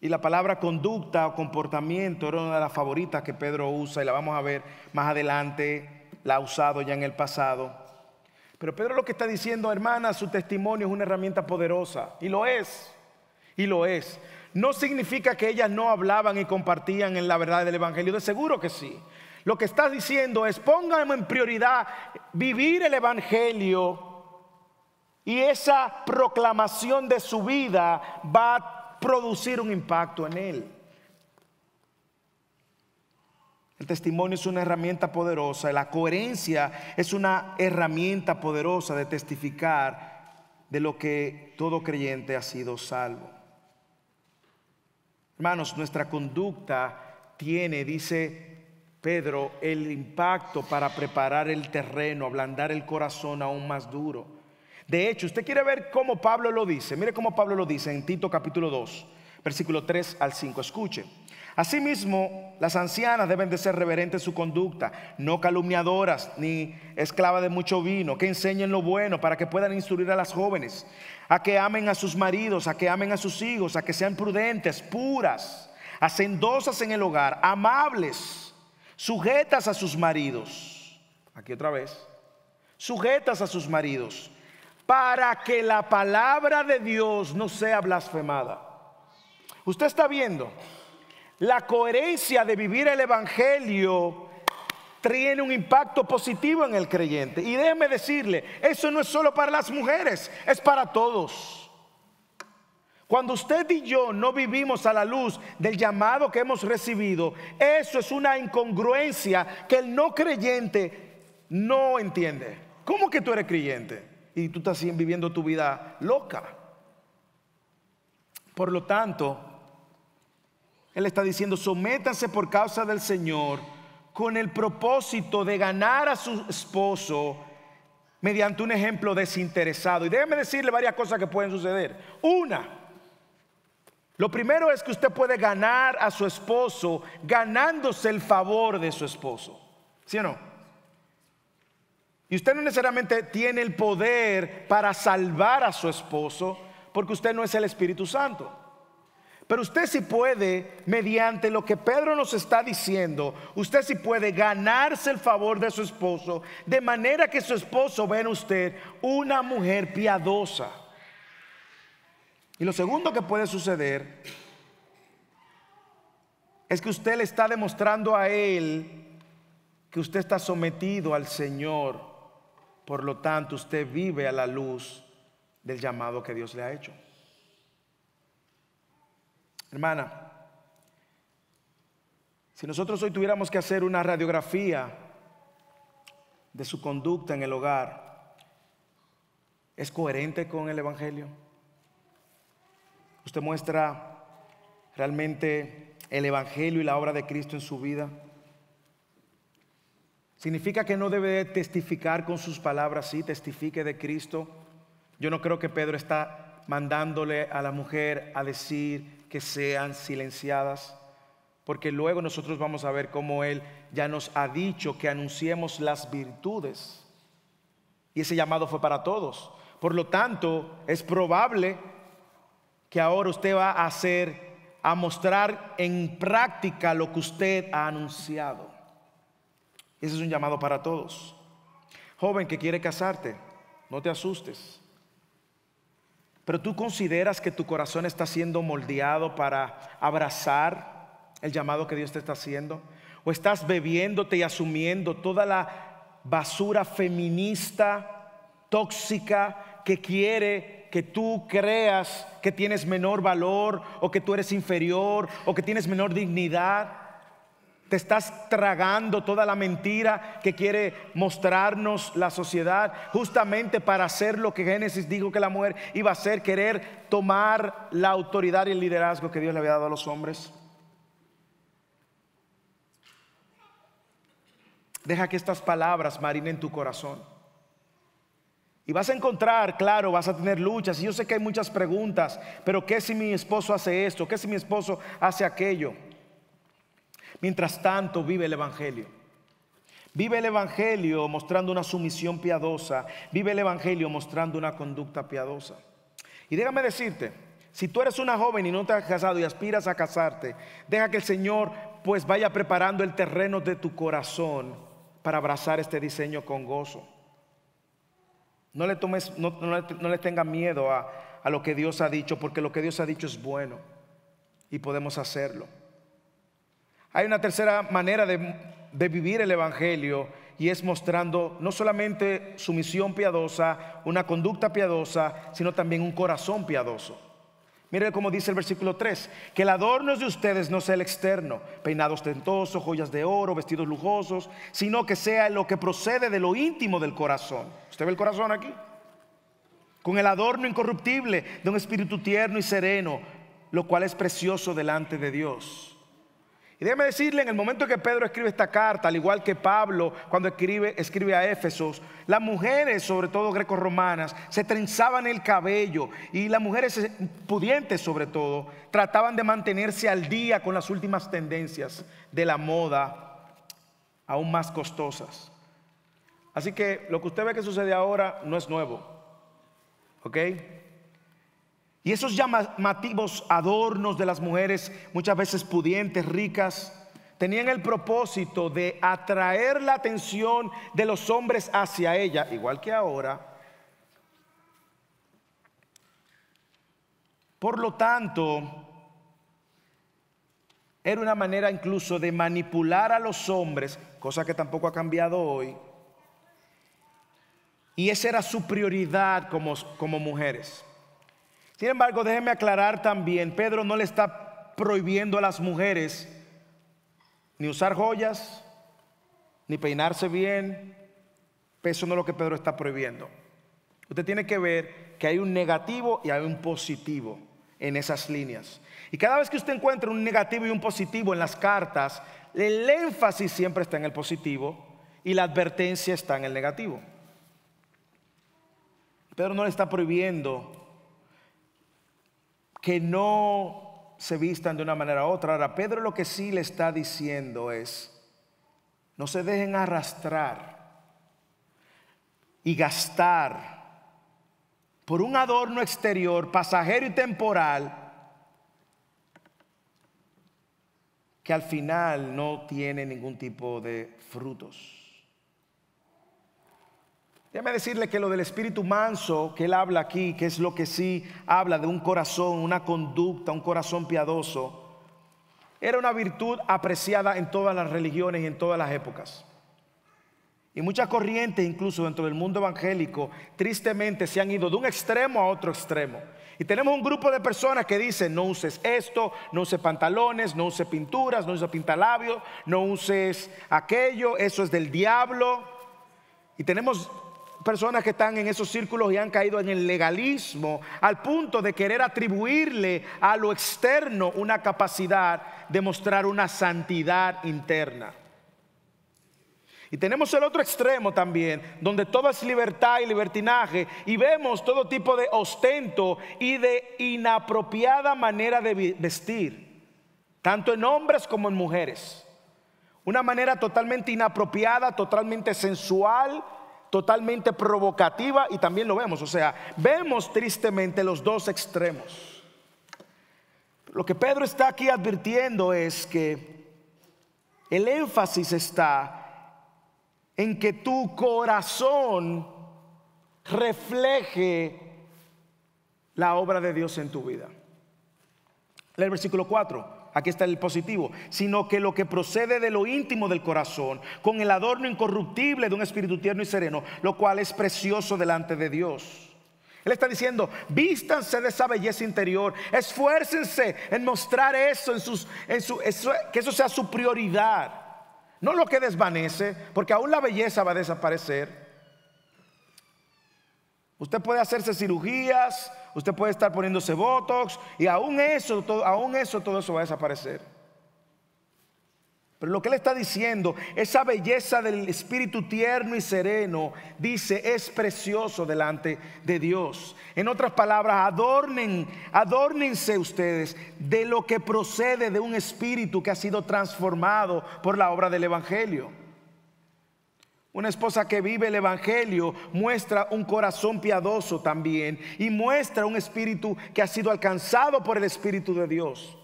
Y la palabra conducta o comportamiento era una de las favoritas que Pedro usa y la vamos a ver más adelante, la ha usado ya en el pasado. Pero Pedro lo que está diciendo, hermana, su testimonio es una herramienta poderosa y lo es, y lo es no significa que ellas no hablaban y compartían en la verdad del Evangelio. De seguro que sí. Lo que está diciendo es pongan en prioridad vivir el Evangelio y esa proclamación de su vida va a producir un impacto en él. El testimonio es una herramienta poderosa, la coherencia es una herramienta poderosa de testificar de lo que todo creyente ha sido salvo. Hermanos, nuestra conducta tiene, dice Pedro, el impacto para preparar el terreno, ablandar el corazón aún más duro. De hecho, usted quiere ver cómo Pablo lo dice. Mire cómo Pablo lo dice en Tito capítulo 2, Versículo 3 al 5, escuche. Asimismo, las ancianas deben de ser reverentes en su conducta, no calumniadoras ni esclavas de mucho vino, que enseñen lo bueno para que puedan instruir a las jóvenes, a que amen a sus maridos, a que amen a sus hijos, a que sean prudentes, puras, hacendosas en el hogar, amables, sujetas a sus maridos. Aquí otra vez, sujetas a sus maridos, para que la palabra de Dios no sea blasfemada. Usted está viendo la coherencia de vivir el Evangelio tiene un impacto positivo en el creyente. Y déjeme decirle, eso no es solo para las mujeres, es para todos. Cuando usted y yo no vivimos a la luz del llamado que hemos recibido, eso es una incongruencia que el no creyente no entiende. ¿Cómo que tú eres creyente? Y tú estás viviendo tu vida loca. Por lo tanto, él está diciendo, sométanse por causa del Señor con el propósito de ganar a su esposo mediante un ejemplo desinteresado. Y déjeme decirle varias cosas que pueden suceder. Una, lo primero es que usted puede ganar a su esposo ganándose el favor de su esposo. ¿Sí o no? Y usted no necesariamente tiene el poder para salvar a su esposo porque usted no es el Espíritu Santo. Pero usted sí puede, mediante lo que Pedro nos está diciendo, usted sí puede ganarse el favor de su esposo, de manera que su esposo vea en usted una mujer piadosa. Y lo segundo que puede suceder es que usted le está demostrando a él que usted está sometido al Señor. Por lo tanto, usted vive a la luz del llamado que Dios le ha hecho. Hermana, si nosotros hoy tuviéramos que hacer una radiografía de su conducta en el hogar, ¿es coherente con el Evangelio? ¿Usted muestra realmente el Evangelio y la obra de Cristo en su vida? ¿Significa que no debe testificar con sus palabras? Sí, testifique de Cristo. Yo no creo que Pedro está mandándole a la mujer a decir que sean silenciadas, porque luego nosotros vamos a ver cómo Él ya nos ha dicho que anunciemos las virtudes. Y ese llamado fue para todos. Por lo tanto, es probable que ahora usted va a hacer, a mostrar en práctica lo que usted ha anunciado. Ese es un llamado para todos. Joven que quiere casarte, no te asustes. Pero tú consideras que tu corazón está siendo moldeado para abrazar el llamado que Dios te está haciendo. O estás bebiéndote y asumiendo toda la basura feminista, tóxica, que quiere que tú creas que tienes menor valor o que tú eres inferior o que tienes menor dignidad. Te estás tragando toda la mentira que quiere mostrarnos la sociedad justamente para hacer lo que Génesis dijo que la mujer iba a hacer, querer tomar la autoridad y el liderazgo que Dios le había dado a los hombres. Deja que estas palabras marinen tu corazón. Y vas a encontrar, claro, vas a tener luchas. Y yo sé que hay muchas preguntas, pero ¿qué si mi esposo hace esto? ¿Qué si mi esposo hace aquello? Mientras tanto, vive el Evangelio. Vive el Evangelio mostrando una sumisión piadosa. Vive el Evangelio mostrando una conducta piadosa. Y déjame decirte, si tú eres una joven y no te has casado y aspiras a casarte, deja que el Señor pues vaya preparando el terreno de tu corazón para abrazar este diseño con gozo. No le tomes, no, le, tengas miedo a, a lo que Dios ha dicho, porque lo que Dios ha dicho es bueno y podemos hacerlo. Hay una tercera manera de, vivir el Evangelio y es mostrando no solamente su misión piadosa, una conducta piadosa, sino también un corazón piadoso. Mire cómo dice el versículo 3, que el adorno de ustedes no sea el externo, peinados tentosos, joyas de oro, vestidos lujosos, sino que sea lo que procede de lo íntimo del corazón. ¿Usted ve el corazón aquí? Con el adorno incorruptible de un espíritu tierno y sereno, lo cual es precioso delante de Dios. Y déjeme decirle, en el momento que Pedro escribe esta carta, al igual que Pablo cuando escribe, escribe a Éfesos, las mujeres, sobre todo grecorromanas, se trenzaban el cabello y las mujeres pudientes sobre todo, trataban de mantenerse al día con las últimas tendencias de la moda, aún más costosas. Así que lo que usted ve que sucede ahora no es nuevo, ¿ok? Y esos llamativos adornos de las mujeres, muchas veces pudientes, ricas, tenían el propósito de atraer la atención de los hombres hacia ella, igual que ahora. Por lo tanto, era una manera incluso de manipular a los hombres, cosa que tampoco ha cambiado hoy. Y esa era su prioridad como, como mujeres. Sin embargo, déjenme aclarar también, Pedro no le está prohibiendo a las mujeres ni usar joyas, ni peinarse bien. Eso no es lo que Pedro está prohibiendo. Usted tiene que ver que hay un negativo y hay un positivo en esas líneas. Y cada vez que usted encuentra un negativo y un positivo en las cartas, el énfasis siempre está en el positivo y la advertencia está en el negativo. Pedro no le está prohibiendo que no se vistan de una manera u otra. Ahora, Pedro lo que sí le está diciendo es, no se dejen arrastrar y gastar por un adorno exterior, pasajero y temporal, que al final no tiene ningún tipo de frutos. Déjame decirle que lo del espíritu manso que él habla aquí, que es lo que sí habla de un corazón, una conducta, un corazón piadoso, era una virtud apreciada en todas las religiones y en todas las épocas. Y muchas corrientes, incluso dentro del mundo evangélico, tristemente se han ido de un extremo a otro extremo. Y tenemos un grupo de personas que dicen, no uses esto, no uses pantalones, no uses pinturas, no uses pintalabios, no uses aquello, eso es del diablo. Y tenemos personas que están en esos círculos y han caído en el legalismo al punto de querer atribuirle a lo externo una capacidad de mostrar una santidad interna. Y tenemos el otro extremo también, donde todo es libertad y libertinaje, y vemos todo tipo de ostento y de inapropiada manera de vestir, tanto en hombres como en mujeres. Una manera totalmente inapropiada, totalmente sensual, totalmente provocativa y también lo vemos. O sea, vemos tristemente los dos extremos. Lo que Pedro está aquí advirtiendo es que el énfasis está en que tu corazón refleje la obra de Dios en tu vida. Lee el versículo 4 aquí está el positivo, sino que lo que procede de lo íntimo del corazón, con el adorno incorruptible de un espíritu tierno y sereno, lo cual es precioso delante de Dios. Él está diciendo, vístanse de esa belleza interior, esfuércense en mostrar eso, en sus, en su, que eso sea su prioridad. No lo que desvanece, porque aún la belleza va a desaparecer. Usted puede hacerse cirugías, usted puede estar poniéndose botox y aún eso, todo, aún eso, todo eso va a desaparecer. Pero lo que él está diciendo, esa belleza del espíritu tierno y sereno, dice, es precioso delante de Dios. En otras palabras, adornen, adórnense ustedes de lo que procede de un espíritu que ha sido transformado por la obra del Evangelio. Una esposa que vive el Evangelio muestra un corazón piadoso también y muestra un espíritu que ha sido alcanzado por el Espíritu de Dios.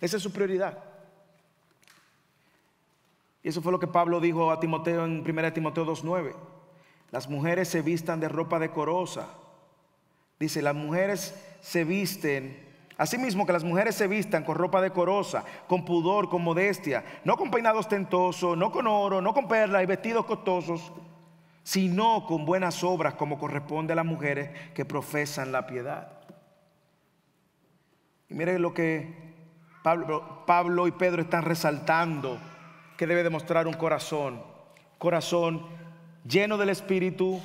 Esa es su prioridad. Y eso fue lo que Pablo dijo a Timoteo en 1 Timoteo 2.9. Las mujeres se vistan de ropa decorosa. Dice, las mujeres se visten Asimismo, que las mujeres se vistan con ropa decorosa, con pudor, con modestia, no con peinados tentosos, no con oro, no con perlas y vestidos costosos, sino con buenas obras como corresponde a las mujeres que profesan la piedad. Y miren lo que Pablo, Pablo y Pedro están resaltando que debe demostrar un corazón, corazón lleno del Espíritu,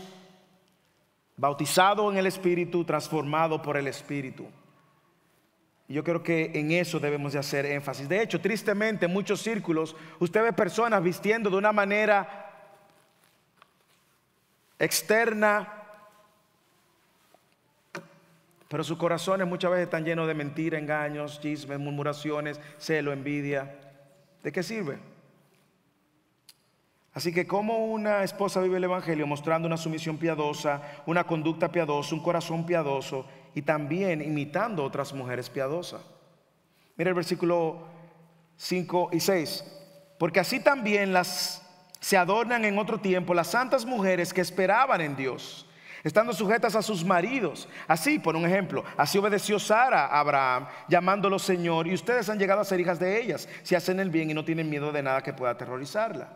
bautizado en el Espíritu, transformado por el Espíritu. Yo creo que en eso debemos de hacer énfasis. De hecho, tristemente, en muchos círculos, usted ve personas vistiendo de una manera externa, pero sus corazones muchas veces están llenos de mentiras, engaños, chismes, murmuraciones, celo, envidia. ¿De qué sirve? Así que como una esposa vive el Evangelio mostrando una sumisión piadosa, una conducta piadosa, un corazón piadoso y también imitando otras mujeres piadosas. Mira el versículo 5 y 6. Porque así también las se adornan en otro tiempo las santas mujeres que esperaban en Dios, estando sujetas a sus maridos. Así, por un ejemplo, así obedeció Sara a Abraham, llamándolo Señor, y ustedes han llegado a ser hijas de ellas, si hacen el bien y no tienen miedo de nada que pueda aterrorizarla.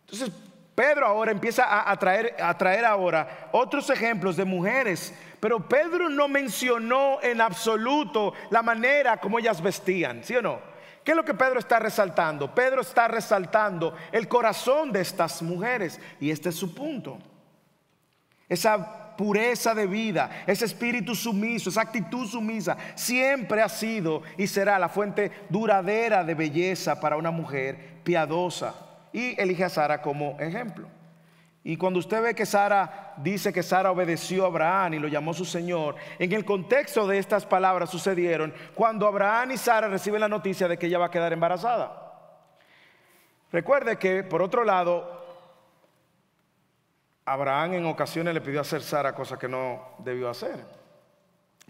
Entonces, Pedro ahora empieza a, traer, a traer ahora otros ejemplos de mujeres, pero Pedro no mencionó en absoluto la manera como ellas vestían, ¿sí o no? ¿Qué es lo que Pedro está resaltando? Pedro está resaltando el corazón de estas mujeres y este es su punto. Esa pureza de vida, ese espíritu sumiso, esa actitud sumisa, siempre ha sido y será la fuente duradera de belleza para una mujer piadosa. Y elige a Sara como ejemplo. Y cuando usted ve que Sara dice que Sara obedeció a Abraham y lo llamó su Señor, en el contexto de estas palabras sucedieron cuando Abraham y Sara reciben la noticia de que ella va a quedar embarazada. Recuerde que, por otro lado, Abraham en ocasiones le pidió hacer Sara cosas que no debió hacer.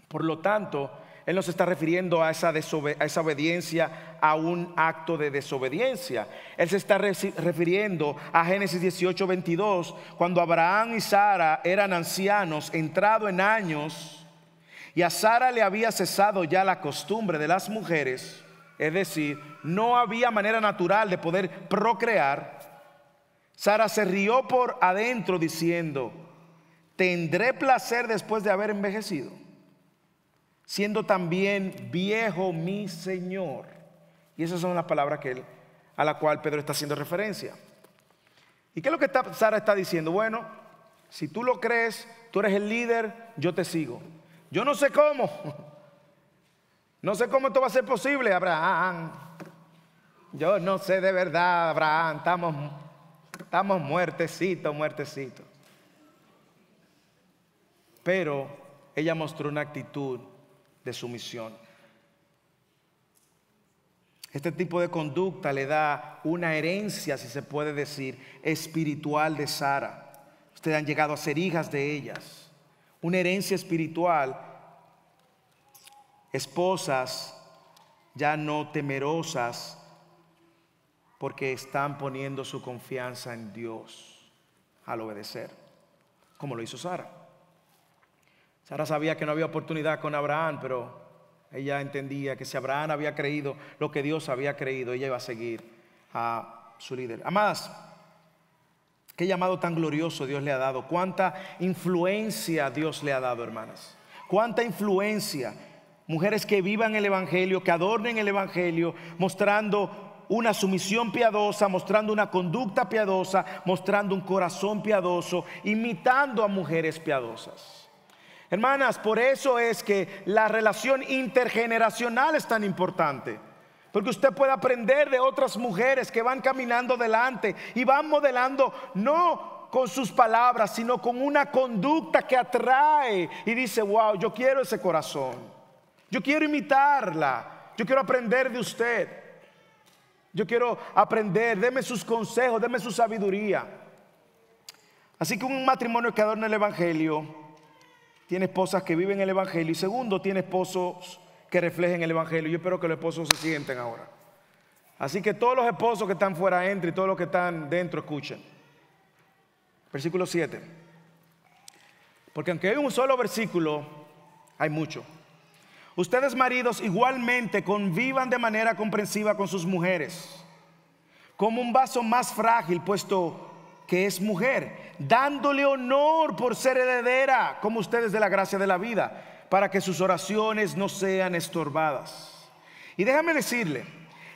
Por lo tanto, él no se está refiriendo a esa, esa obediencia a un acto de desobediencia. Él se está refiriendo a Génesis 18, 22, cuando Abraham y Sara eran ancianos, entrado en años, y a Sara le había cesado ya la costumbre de las mujeres, es decir, no había manera natural de poder procrear. Sara se rió por adentro diciendo, ¿tendré placer después de haber envejecido? Siendo también viejo mi Señor. Y esas son las palabras que él, a la cual Pedro está haciendo referencia. ¿Y qué es lo que Sara está diciendo? Bueno, si tú lo crees, tú eres el líder, yo te sigo. Yo no sé cómo. No sé cómo esto va a ser posible, Abraham. Yo no sé de verdad, Abraham. Estamos, estamos muertecitos, muertecitos. Pero ella mostró una actitud de sumisión. Este tipo de conducta le da una herencia, si se puede decir, espiritual de Sara. Ustedes han llegado a ser hijas de ellas. Una herencia espiritual. Esposas ya no temerosas porque están poniendo su confianza en Dios al obedecer, como lo hizo Sara. Sara sabía que no había oportunidad con Abraham, pero ella entendía que si Abraham había creído lo que Dios había creído, ella iba a seguir a su líder. Amadas, qué llamado tan glorioso Dios le ha dado, cuánta influencia Dios le ha dado, hermanas. Cuánta influencia. Mujeres que vivan el Evangelio, que adornen el Evangelio, mostrando una sumisión piadosa, mostrando una conducta piadosa, mostrando un corazón piadoso, imitando a mujeres piadosas. Hermanas, por eso es que la relación intergeneracional es tan importante. Porque usted puede aprender de otras mujeres que van caminando delante y van modelando no con sus palabras, sino con una conducta que atrae y dice, wow, yo quiero ese corazón. Yo quiero imitarla. Yo quiero aprender de usted. Yo quiero aprender, deme sus consejos, deme su sabiduría. Así que un matrimonio que adorna el Evangelio tiene esposas que viven el Evangelio y segundo, tiene esposos que reflejen el Evangelio. Yo espero que los esposos se sienten ahora. Así que todos los esposos que están fuera entren y todos los que están dentro escuchen. Versículo 7. Porque aunque hay un solo versículo, hay mucho. Ustedes maridos igualmente convivan de manera comprensiva con sus mujeres, como un vaso más frágil, puesto que es mujer, dándole honor por ser heredera, como ustedes de la gracia de la vida, para que sus oraciones no sean estorbadas. Y déjame decirle,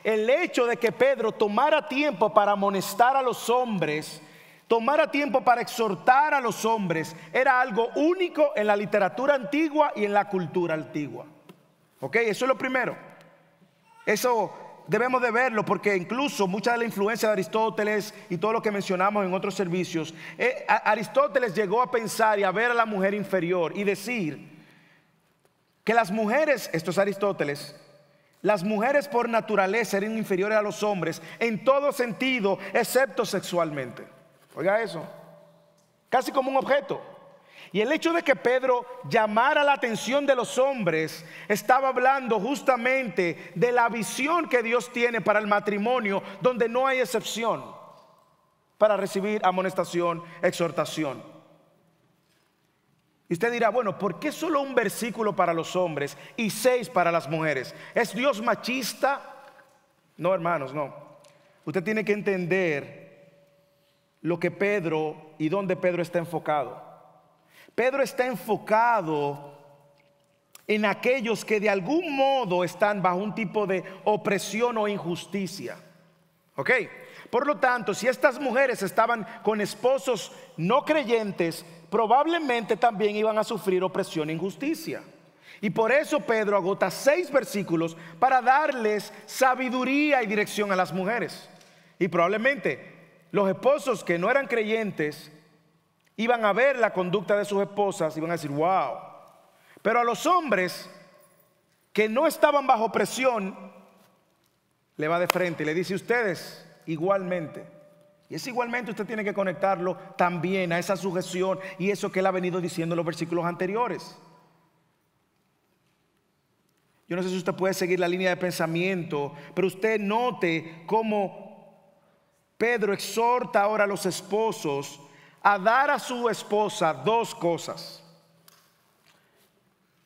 el hecho de que Pedro tomara tiempo para amonestar a los hombres, tomara tiempo para exhortar a los hombres, era algo único en la literatura antigua y en la cultura antigua. ¿Ok? Eso es lo primero. Eso debemos de verlo porque incluso mucha de la influencia de Aristóteles y todo lo que mencionamos en otros servicios, eh, Aristóteles llegó a pensar y a ver a la mujer inferior y decir que las mujeres, esto es Aristóteles, las mujeres por naturaleza eran inferiores a los hombres en todo sentido, excepto sexualmente. Oiga eso, casi como un objeto. Y el hecho de que Pedro llamara la atención de los hombres estaba hablando justamente de la visión que Dios tiene para el matrimonio, donde no hay excepción para recibir amonestación, exhortación. Y usted dirá, bueno, ¿por qué solo un versículo para los hombres y seis para las mujeres? ¿Es Dios machista? No, hermanos, no. Usted tiene que entender lo que Pedro y dónde Pedro está enfocado. Pedro está enfocado en aquellos que de algún modo están bajo un tipo de opresión o injusticia. ¿Ok? Por lo tanto, si estas mujeres estaban con esposos no creyentes, probablemente también iban a sufrir opresión e injusticia. Y por eso Pedro agota seis versículos para darles sabiduría y dirección a las mujeres. Y probablemente los esposos que no eran creyentes iban a ver la conducta de sus esposas y iban a decir, wow. Pero a los hombres que no estaban bajo presión, le va de frente y le dice, ustedes igualmente. Y es igualmente usted tiene que conectarlo también a esa sujeción y eso que él ha venido diciendo en los versículos anteriores. Yo no sé si usted puede seguir la línea de pensamiento, pero usted note cómo Pedro exhorta ahora a los esposos a dar a su esposa dos cosas.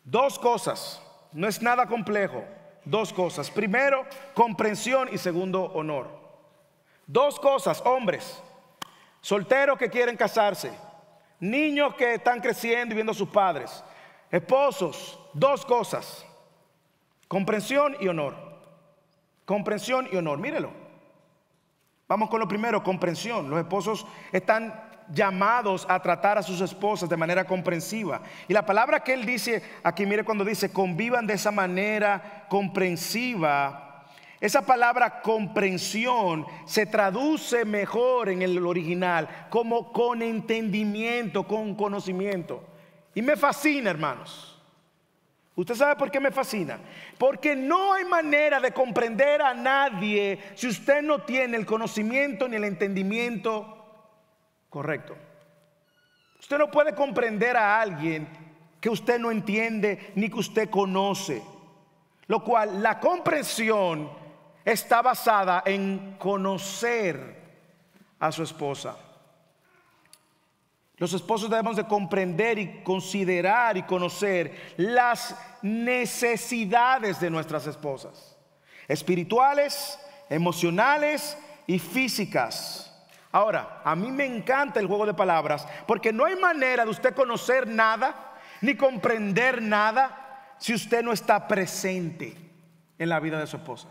Dos cosas. No es nada complejo. Dos cosas. Primero, comprensión y segundo, honor. Dos cosas, hombres. Solteros que quieren casarse. Niños que están creciendo y viendo a sus padres. Esposos. Dos cosas. Comprensión y honor. Comprensión y honor. Mírelo. Vamos con lo primero, comprensión. Los esposos están llamados a tratar a sus esposas de manera comprensiva. Y la palabra que él dice aquí, mire cuando dice, convivan de esa manera comprensiva, esa palabra comprensión se traduce mejor en el original como con entendimiento, con conocimiento. Y me fascina, hermanos. ¿Usted sabe por qué me fascina? Porque no hay manera de comprender a nadie si usted no tiene el conocimiento ni el entendimiento correcto. Usted no puede comprender a alguien que usted no entiende ni que usted conoce. Lo cual la comprensión está basada en conocer a su esposa. Los esposos debemos de comprender y considerar y conocer las necesidades de nuestras esposas, espirituales, emocionales y físicas. Ahora, a mí me encanta el juego de palabras porque no hay manera de usted conocer nada ni comprender nada si usted no está presente en la vida de su esposa.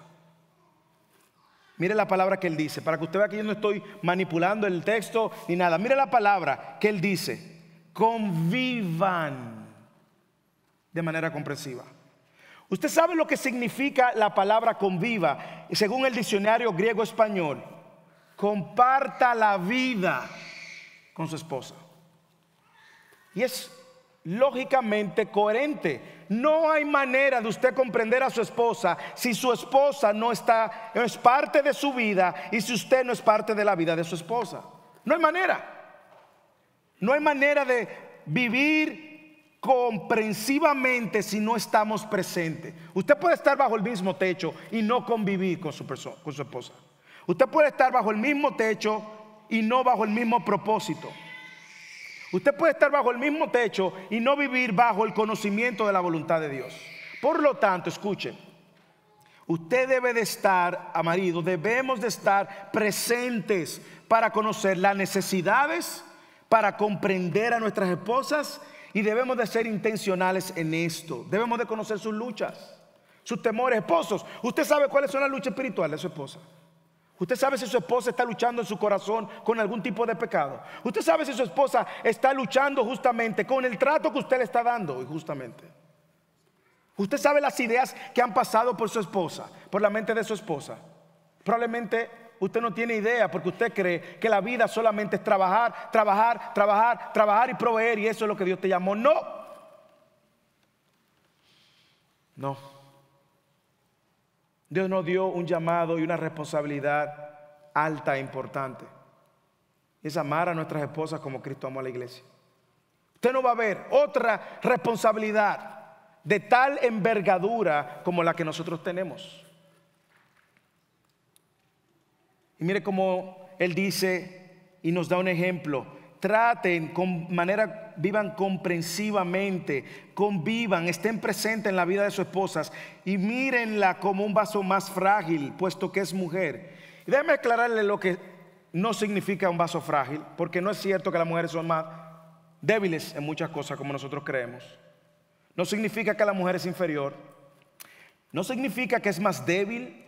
Mire la palabra que él dice, para que usted vea que yo no estoy manipulando el texto ni nada. Mire la palabra que él dice, convivan de manera comprensiva. Usted sabe lo que significa la palabra conviva, según el diccionario griego-español comparta la vida con su esposa. Y es lógicamente coherente. No hay manera de usted comprender a su esposa si su esposa no está, es parte de su vida y si usted no es parte de la vida de su esposa. No hay manera. No hay manera de vivir comprensivamente si no estamos presentes. Usted puede estar bajo el mismo techo y no convivir con su, con su esposa. Usted puede estar bajo el mismo techo y no bajo el mismo propósito. Usted puede estar bajo el mismo techo y no vivir bajo el conocimiento de la voluntad de Dios. Por lo tanto, escuche, usted debe de estar, a marido, debemos de estar presentes para conocer las necesidades, para comprender a nuestras esposas y debemos de ser intencionales en esto. Debemos de conocer sus luchas, sus temores, esposos. Usted sabe cuáles son las luchas espirituales de su esposa. Usted sabe si su esposa está luchando en su corazón con algún tipo de pecado. Usted sabe si su esposa está luchando justamente con el trato que usted le está dando, justamente. Usted sabe las ideas que han pasado por su esposa, por la mente de su esposa. Probablemente usted no tiene idea porque usted cree que la vida solamente es trabajar, trabajar, trabajar, trabajar y proveer y eso es lo que Dios te llamó. No. No. Dios nos dio un llamado y una responsabilidad alta e importante. Es amar a nuestras esposas como Cristo amó a la iglesia. Usted no va a ver otra responsabilidad de tal envergadura como la que nosotros tenemos. Y mire cómo Él dice y nos da un ejemplo. Traten con manera, vivan comprensivamente, convivan, estén presentes en la vida de sus esposas y mírenla como un vaso más frágil, puesto que es mujer. Y déjeme aclararle lo que no significa un vaso frágil, porque no es cierto que las mujeres son más débiles en muchas cosas como nosotros creemos. No significa que la mujer es inferior. No significa que es más débil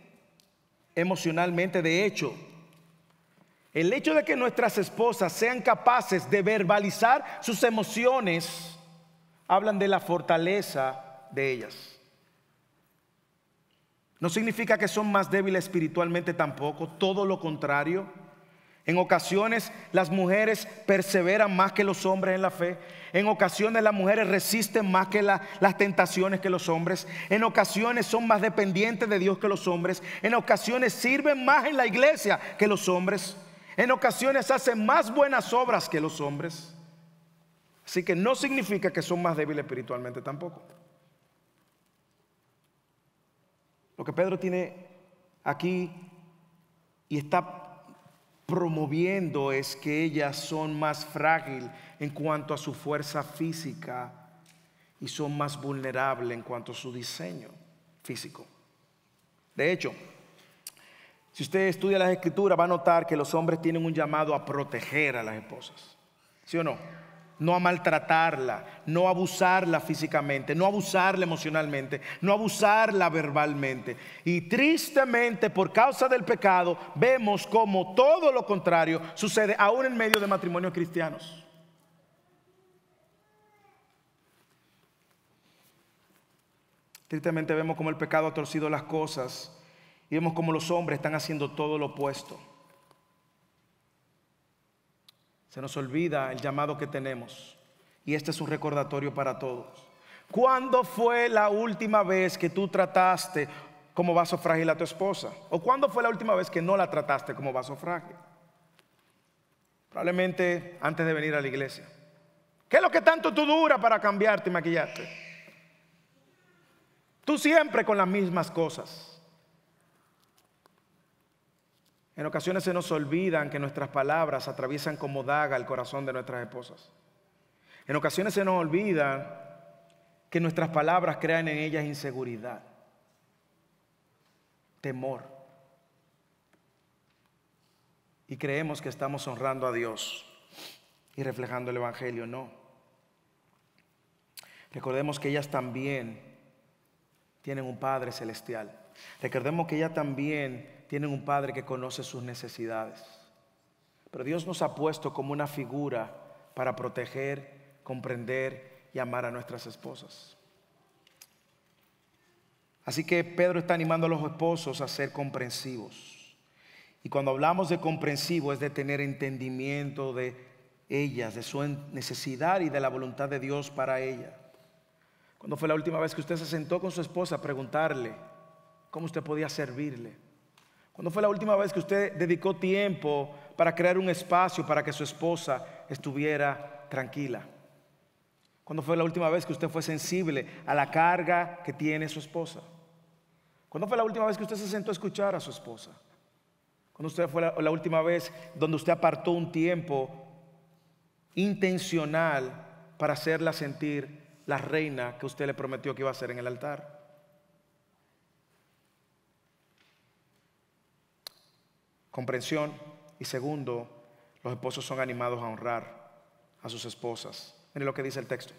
emocionalmente. De hecho, el hecho de que nuestras esposas sean capaces de verbalizar sus emociones, hablan de la fortaleza de ellas. No significa que son más débiles espiritualmente tampoco, todo lo contrario. En ocasiones las mujeres perseveran más que los hombres en la fe. En ocasiones las mujeres resisten más que las tentaciones que los hombres. En ocasiones son más dependientes de Dios que los hombres. En ocasiones sirven más en la iglesia que los hombres. En ocasiones hacen más buenas obras que los hombres. Así que no significa que son más débiles espiritualmente tampoco. Lo que Pedro tiene aquí y está promoviendo es que ellas son más frágiles en cuanto a su fuerza física y son más vulnerables en cuanto a su diseño físico. De hecho, si usted estudia las escrituras va a notar que los hombres tienen un llamado a proteger a las esposas. ¿Sí o no? no a maltratarla, no a abusarla físicamente, no a abusarla emocionalmente, no a abusarla verbalmente. Y tristemente, por causa del pecado, vemos como todo lo contrario sucede aún en medio de matrimonios cristianos. Tristemente vemos como el pecado ha torcido las cosas y vemos como los hombres están haciendo todo lo opuesto. Se nos olvida el llamado que tenemos. Y este es un recordatorio para todos. ¿Cuándo fue la última vez que tú trataste como vaso frágil a tu esposa? ¿O cuándo fue la última vez que no la trataste como vaso frágil? Probablemente antes de venir a la iglesia. ¿Qué es lo que tanto tú dura para cambiarte y maquillarte? Tú siempre con las mismas cosas. En ocasiones se nos olvidan que nuestras palabras atraviesan como daga el corazón de nuestras esposas. En ocasiones se nos olvida que nuestras palabras crean en ellas inseguridad, temor. Y creemos que estamos honrando a Dios y reflejando el Evangelio. No. Recordemos que ellas también tienen un Padre celestial. Recordemos que ellas también tienen un padre que conoce sus necesidades. Pero Dios nos ha puesto como una figura para proteger, comprender y amar a nuestras esposas. Así que Pedro está animando a los esposos a ser comprensivos. Y cuando hablamos de comprensivo es de tener entendimiento de ellas, de su necesidad y de la voluntad de Dios para ella. Cuando fue la última vez que usted se sentó con su esposa a preguntarle cómo usted podía servirle? ¿Cuándo fue la última vez que usted dedicó tiempo para crear un espacio para que su esposa estuviera tranquila? ¿Cuándo fue la última vez que usted fue sensible a la carga que tiene su esposa? ¿Cuándo fue la última vez que usted se sentó a escuchar a su esposa? ¿Cuándo usted fue la, la última vez donde usted apartó un tiempo intencional para hacerla sentir la reina que usted le prometió que iba a ser en el altar? Comprensión y segundo, los esposos son animados a honrar a sus esposas. Miren lo que dice el texto.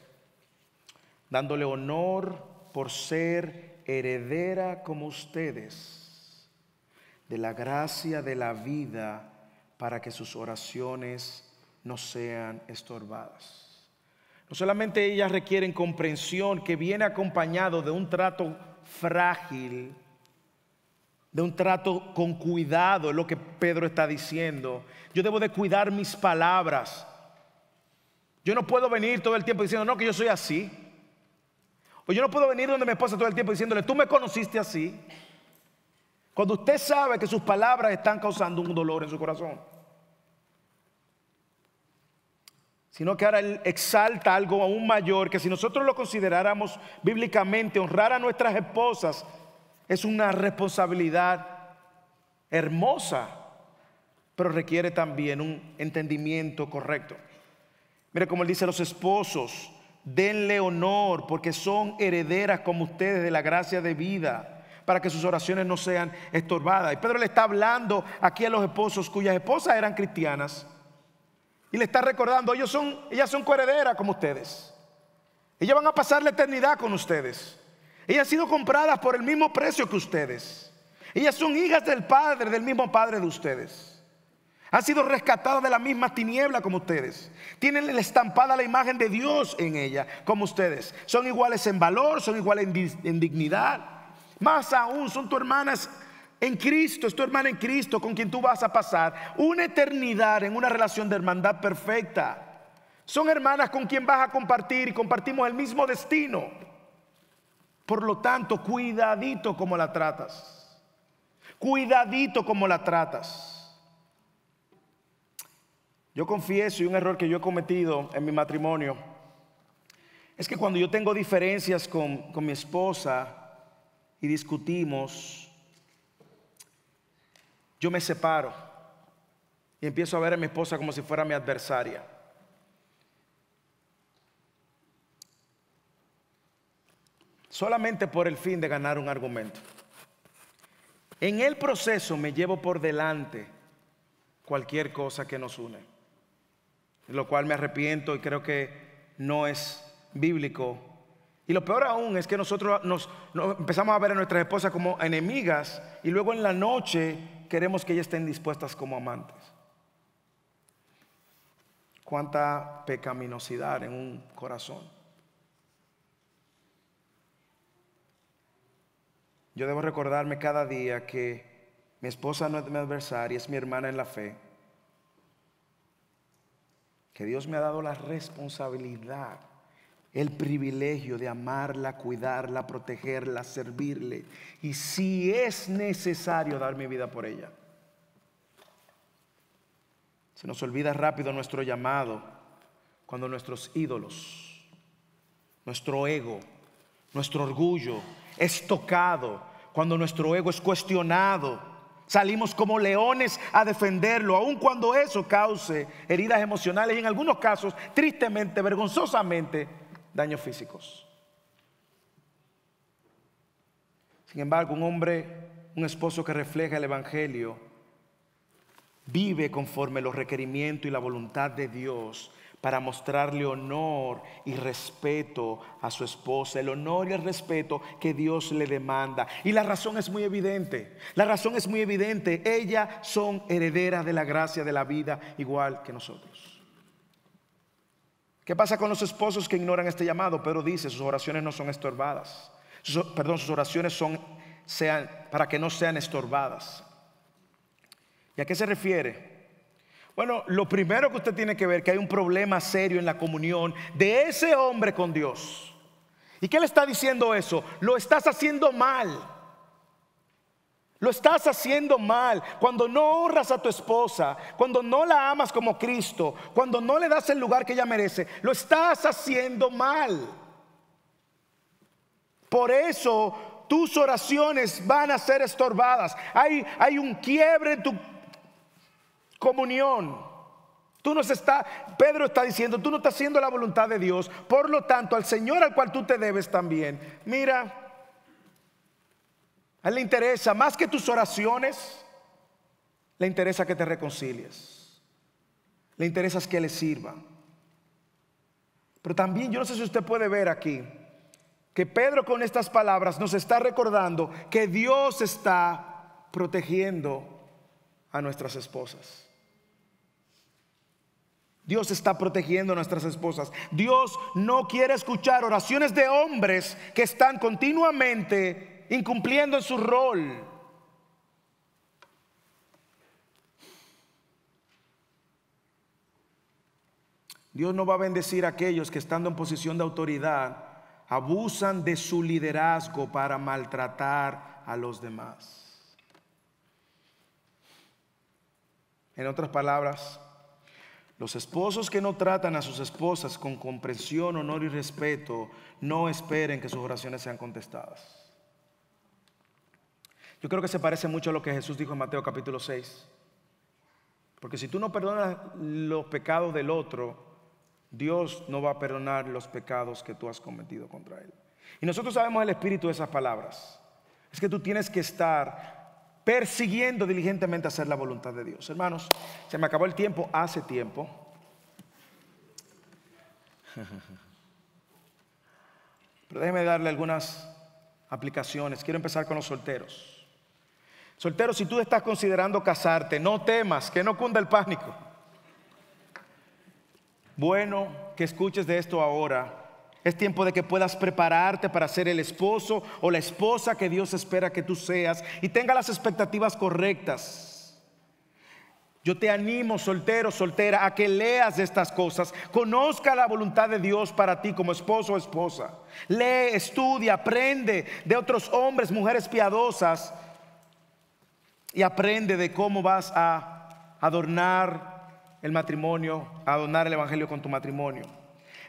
Dándole honor por ser heredera como ustedes de la gracia de la vida para que sus oraciones no sean estorbadas. No solamente ellas requieren comprensión que viene acompañado de un trato frágil, de un trato con cuidado, es lo que Pedro está diciendo. Yo debo de cuidar mis palabras. Yo no puedo venir todo el tiempo diciendo, no, que yo soy así. O yo no puedo venir donde mi esposa todo el tiempo diciéndole, tú me conociste así. Cuando usted sabe que sus palabras están causando un dolor en su corazón. Sino que ahora él exalta algo aún mayor, que si nosotros lo consideráramos bíblicamente, honrar a nuestras esposas es una responsabilidad hermosa, pero requiere también un entendimiento correcto. Mire como él dice, los esposos, denle honor porque son herederas como ustedes de la gracia de vida para que sus oraciones no sean estorbadas. Y Pedro le está hablando aquí a los esposos cuyas esposas eran cristianas y le está recordando, ellos son, ellas son coherederas como ustedes. Ellas van a pasar la eternidad con ustedes. Ellas han sido compradas por el mismo precio que ustedes. Ellas son hijas del Padre, del mismo Padre de ustedes. Han sido rescatadas de la misma tiniebla como ustedes. Tienen estampada la imagen de Dios en ella como ustedes. Son iguales en valor, son iguales en, dignidad. Más aún, son tus hermanas en Cristo, es tu hermana en Cristo con quien tú vas a pasar una eternidad en una relación de hermandad perfecta. Son hermanas con quien vas a compartir y compartimos el mismo destino. Por lo tanto, cuidadito como la tratas. Cuidadito como la tratas. Yo confieso y un error que yo he cometido en mi matrimonio es que cuando yo tengo diferencias con, con mi esposa y discutimos, yo me separo y empiezo a ver a mi esposa como si fuera mi adversaria. Solamente por el fin de ganar un argumento. En el proceso me llevo por delante cualquier cosa que nos une lo cual me arrepiento y creo que no es bíblico. Y lo peor aún es que nosotros nos, empezamos a ver a nuestras esposas como enemigas y luego en la noche queremos que ellas estén dispuestas como amantes. Cuánta pecaminosidad en un corazón. Yo debo recordarme cada día que mi esposa no es mi adversaria, es mi hermana en la fe que Dios me ha dado la responsabilidad, el privilegio de amarla, cuidarla, protegerla, servirle. Y si es necesario dar mi vida por ella. Se nos olvida rápido nuestro llamado cuando nuestros ídolos, nuestro ego, nuestro orgullo es tocado, cuando nuestro ego es cuestionado Salimos como leones a defenderlo, aun cuando eso cause heridas emocionales y en algunos casos, tristemente, vergonzosamente, daños físicos. Sin embargo, un hombre, un esposo que refleja el Evangelio, vive conforme los requerimientos y la voluntad de Dios para mostrarle honor y respeto a su esposa, el honor y el respeto que Dios le demanda. Y la razón es muy evidente, la razón es muy evidente, ellas son herederas de la gracia de la vida igual que nosotros. ¿Qué pasa con los esposos que ignoran este llamado? Pero dice, sus oraciones no son estorbadas. perdón, sus oraciones son sean, para que no sean estorbadas. ¿Y a qué se refiere? Bueno, lo primero que usted tiene que ver que hay un problema serio en la comunión de ese hombre con Dios. ¿Y qué le está diciendo eso? Lo estás haciendo mal. Lo estás haciendo mal cuando no honras a tu esposa, cuando no la amas como Cristo, cuando no le das el lugar que ella merece. Lo estás haciendo mal. Por eso tus oraciones van a ser estorbadas. Hay, hay un quiebre en tu comunión. Tú nos está, Pedro está diciendo, tú no estás haciendo la voluntad de Dios, por lo tanto, al Señor al cual tú te debes también. Mira, a él le interesa más que tus oraciones, le interesa que te reconcilies. Le interesa que le sirva. Pero también yo no sé si usted puede ver aquí que Pedro con estas palabras nos está recordando que Dios está protegiendo a nuestras esposas. Dios está protegiendo a nuestras esposas. Dios no quiere escuchar oraciones de hombres que están continuamente incumpliendo en su rol. Dios no va a bendecir a aquellos que estando en posición de autoridad abusan de su liderazgo para maltratar a los demás. En otras palabras, los esposos que no tratan a sus esposas con comprensión, honor y respeto, no esperen que sus oraciones sean contestadas. Yo creo que se parece mucho a lo que Jesús dijo en Mateo capítulo 6. Porque si tú no perdonas los pecados del otro, Dios no va a perdonar los pecados que tú has cometido contra Él. Y nosotros sabemos el espíritu de esas palabras. Es que tú tienes que estar persiguiendo diligentemente hacer la voluntad de Dios. Hermanos, se me acabó el tiempo hace tiempo. Pero déjeme darle algunas aplicaciones. Quiero empezar con los solteros. Solteros, si tú estás considerando casarte, no temas, que no cunda el pánico bueno que escuches de esto ahora. Es tiempo de que puedas prepararte para ser el esposo o la esposa que Dios espera que tú seas y tenga las expectativas correctas. Yo te animo, soltero, soltera, a que leas estas cosas, conozca la voluntad de Dios para ti como esposo o esposa. Lee, estudia, aprende de otros hombres, mujeres piadosas y aprende de cómo vas a adornar el matrimonio, a donar el Evangelio con tu matrimonio.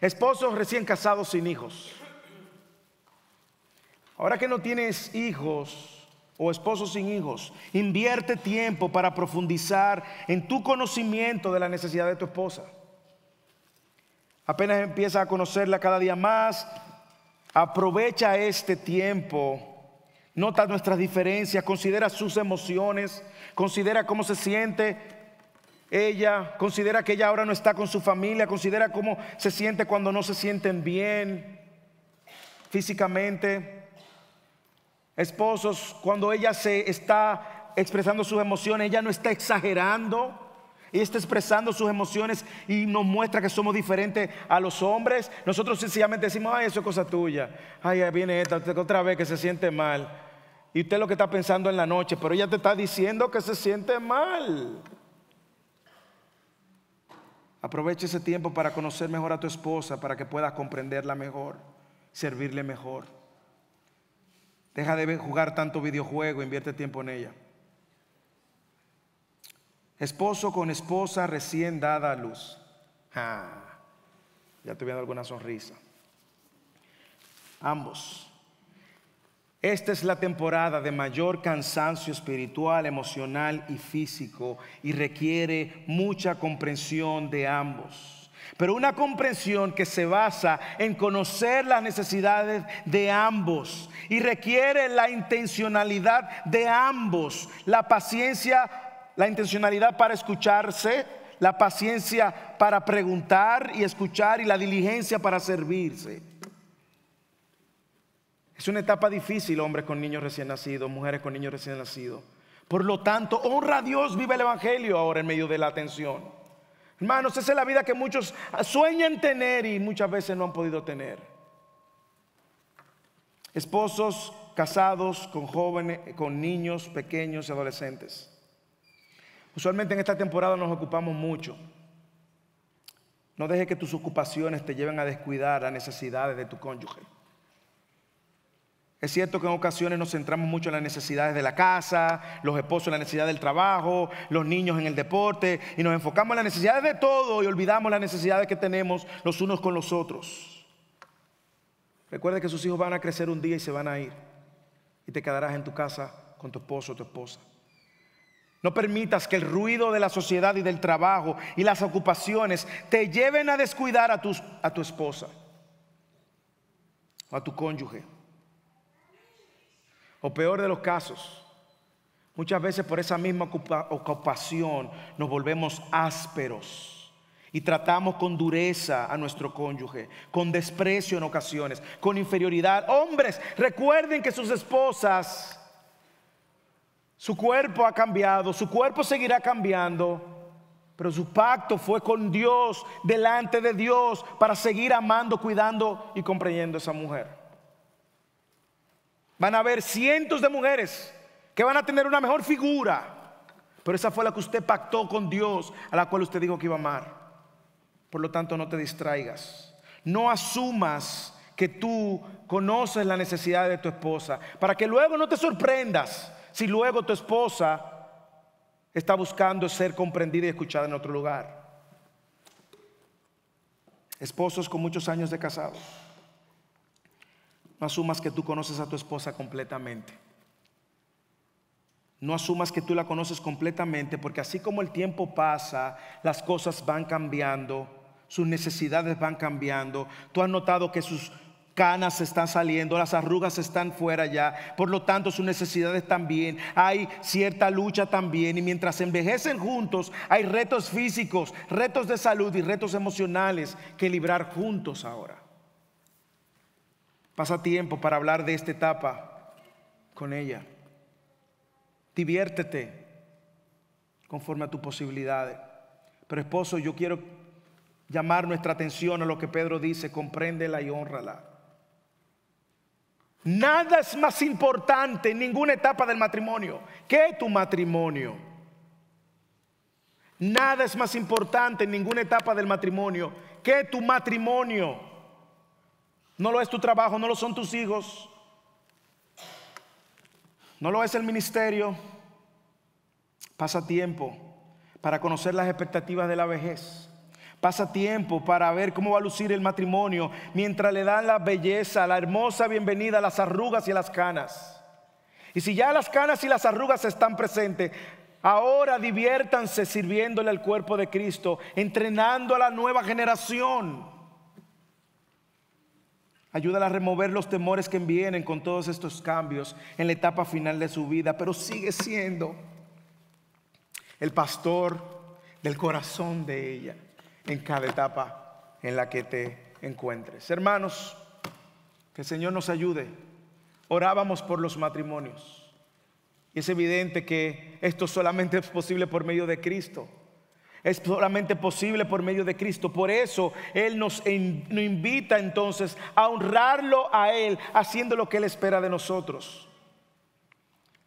Esposos recién casados sin hijos. Ahora que no tienes hijos o esposos sin hijos, invierte tiempo para profundizar en tu conocimiento de la necesidad de tu esposa. Apenas empieza a conocerla cada día más, aprovecha este tiempo. Nota nuestras diferencias, considera sus emociones, considera cómo se siente ella, considera que ella ahora no está con su familia, considera cómo se siente cuando no se sienten bien físicamente. Esposos, cuando ella se está expresando sus emociones, ella no está exagerando. Ella está expresando sus emociones y nos muestra que somos diferentes a los hombres. Nosotros sencillamente decimos, ay, eso es cosa tuya. Ay, viene esta otra vez que se siente mal. Y usted lo que está pensando en la noche, pero ella te está diciendo que se siente mal. Aprovecha ese tiempo para conocer mejor a tu esposa, para que puedas comprenderla mejor, servirle mejor. Deja de jugar tanto videojuego, invierte tiempo en ella. Esposo con esposa recién dada a luz. ya estoy viendo alguna sonrisa. Ambos esta es la temporada de mayor cansancio espiritual, emocional y físico y requiere mucha comprensión de ambos. Pero una comprensión que se basa en conocer las necesidades de ambos y requiere la intencionalidad de ambos, la paciencia, la intencionalidad para escucharse, la paciencia para preguntar y escuchar y la diligencia para servirse. Es una etapa difícil, hombres con niños recién nacidos, mujeres con niños recién nacidos. Por lo tanto, honra a Dios, vive el Evangelio ahora en medio de la atención. Hermanos, esa es la vida que muchos sueñan tener y muchas veces no han podido tener. Esposos casados con jóvenes, con niños pequeños y adolescentes. Usualmente en esta temporada nos ocupamos mucho. No dejes que tus ocupaciones te lleven a descuidar las necesidades de tu cónyuge. Es cierto que en ocasiones nos centramos mucho en las necesidades de la casa, los esposos en la necesidad del trabajo, los niños en el deporte, y nos enfocamos en las necesidades de todo y olvidamos las necesidades que tenemos los unos con los otros. Recuerde que sus hijos van a crecer un día y se van a ir, y te quedarás en tu casa con tu esposo o tu esposa. No permitas que el ruido de la sociedad y del trabajo y las ocupaciones te lleven a descuidar a tu, a tu esposa o a tu cónyuge. O peor de los casos, muchas veces por esa misma ocupación nos volvemos ásperos y tratamos con dureza a nuestro cónyuge, con desprecio en ocasiones, con inferioridad. Hombres, recuerden que sus esposas, su cuerpo ha cambiado, su cuerpo seguirá cambiando. Pero su pacto fue con Dios, delante de Dios, para seguir amando, cuidando y comprendiendo a esa mujer. Van a haber cientos de mujeres que van a tener una mejor figura, pero esa fue la que usted pactó con Dios, a la cual usted dijo que iba a amar. Por lo tanto, no te distraigas. No asumas que tú conoces la necesidad de tu esposa, para que luego no te sorprendas si luego tu esposa está buscando ser comprendida y escuchada en otro lugar. Esposos con muchos años de casado, no asumas que tú conoces a tu esposa completamente. No asumas que tú la conoces completamente porque así como el tiempo pasa, las cosas van cambiando, sus necesidades van cambiando. Tú has notado que sus canas están saliendo, las arrugas están fuera ya, por lo tanto sus necesidades también, hay cierta lucha también y mientras envejecen juntos hay retos físicos, retos de salud y retos emocionales que librar juntos ahora. Pasa tiempo para hablar de esta etapa con ella. Diviértete conforme a tus posibilidades. Pero esposo, yo quiero llamar nuestra atención a lo que Pedro dice, compréndela y honrala. Nada es más importante en ninguna etapa del matrimonio que tu matrimonio. Nada es más importante en ninguna etapa del matrimonio que tu matrimonio. No lo es tu trabajo, no lo son tus hijos, no lo es el ministerio. Pasa tiempo para conocer las expectativas de la vejez pasa tiempo para ver cómo va a lucir el matrimonio mientras le dan la belleza, la hermosa bienvenida las arrugas y las canas. Y si ya las canas y las arrugas están presentes, ahora diviértanse sirviéndole al cuerpo de Cristo, entrenando a la nueva generación. Ayúdala a remover los temores que vienen con todos estos cambios en la etapa final de su vida, pero sigue siendo el pastor del corazón de ella en cada etapa en la que te encuentres. Hermanos, que el Señor nos ayude. Orábamos por los matrimonios. Y es evidente que esto solamente es posible por medio de Cristo. Es solamente posible por medio de Cristo. Por eso Él nos, invita entonces a honrarlo a Él, haciendo lo que Él espera de nosotros.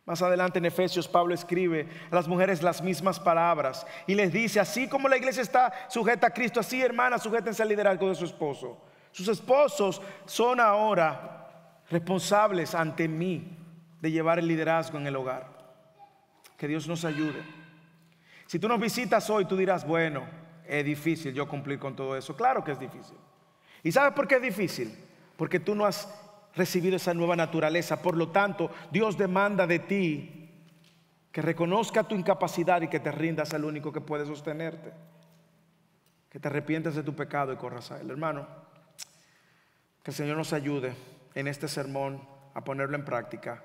Más adelante en Efesios Pablo escribe a las mujeres las mismas palabras y les dice, así como la iglesia está sujeta a Cristo, así hermanas, sujétense al liderazgo de su esposo. Sus esposos son ahora responsables ante mí de llevar el liderazgo en el hogar. Que Dios nos ayude. Si tú nos visitas hoy, tú dirás, bueno, es difícil yo cumplir con todo eso. Claro que es difícil. ¿Y sabes por qué es difícil? Porque tú no has recibido esa nueva naturaleza. Por lo tanto, Dios demanda de ti que reconozca tu incapacidad y que te rindas al único que puede sostenerte. Que te arrepientes de tu pecado y corras a Él. Hermano, que el Señor nos ayude en este sermón a ponerlo en práctica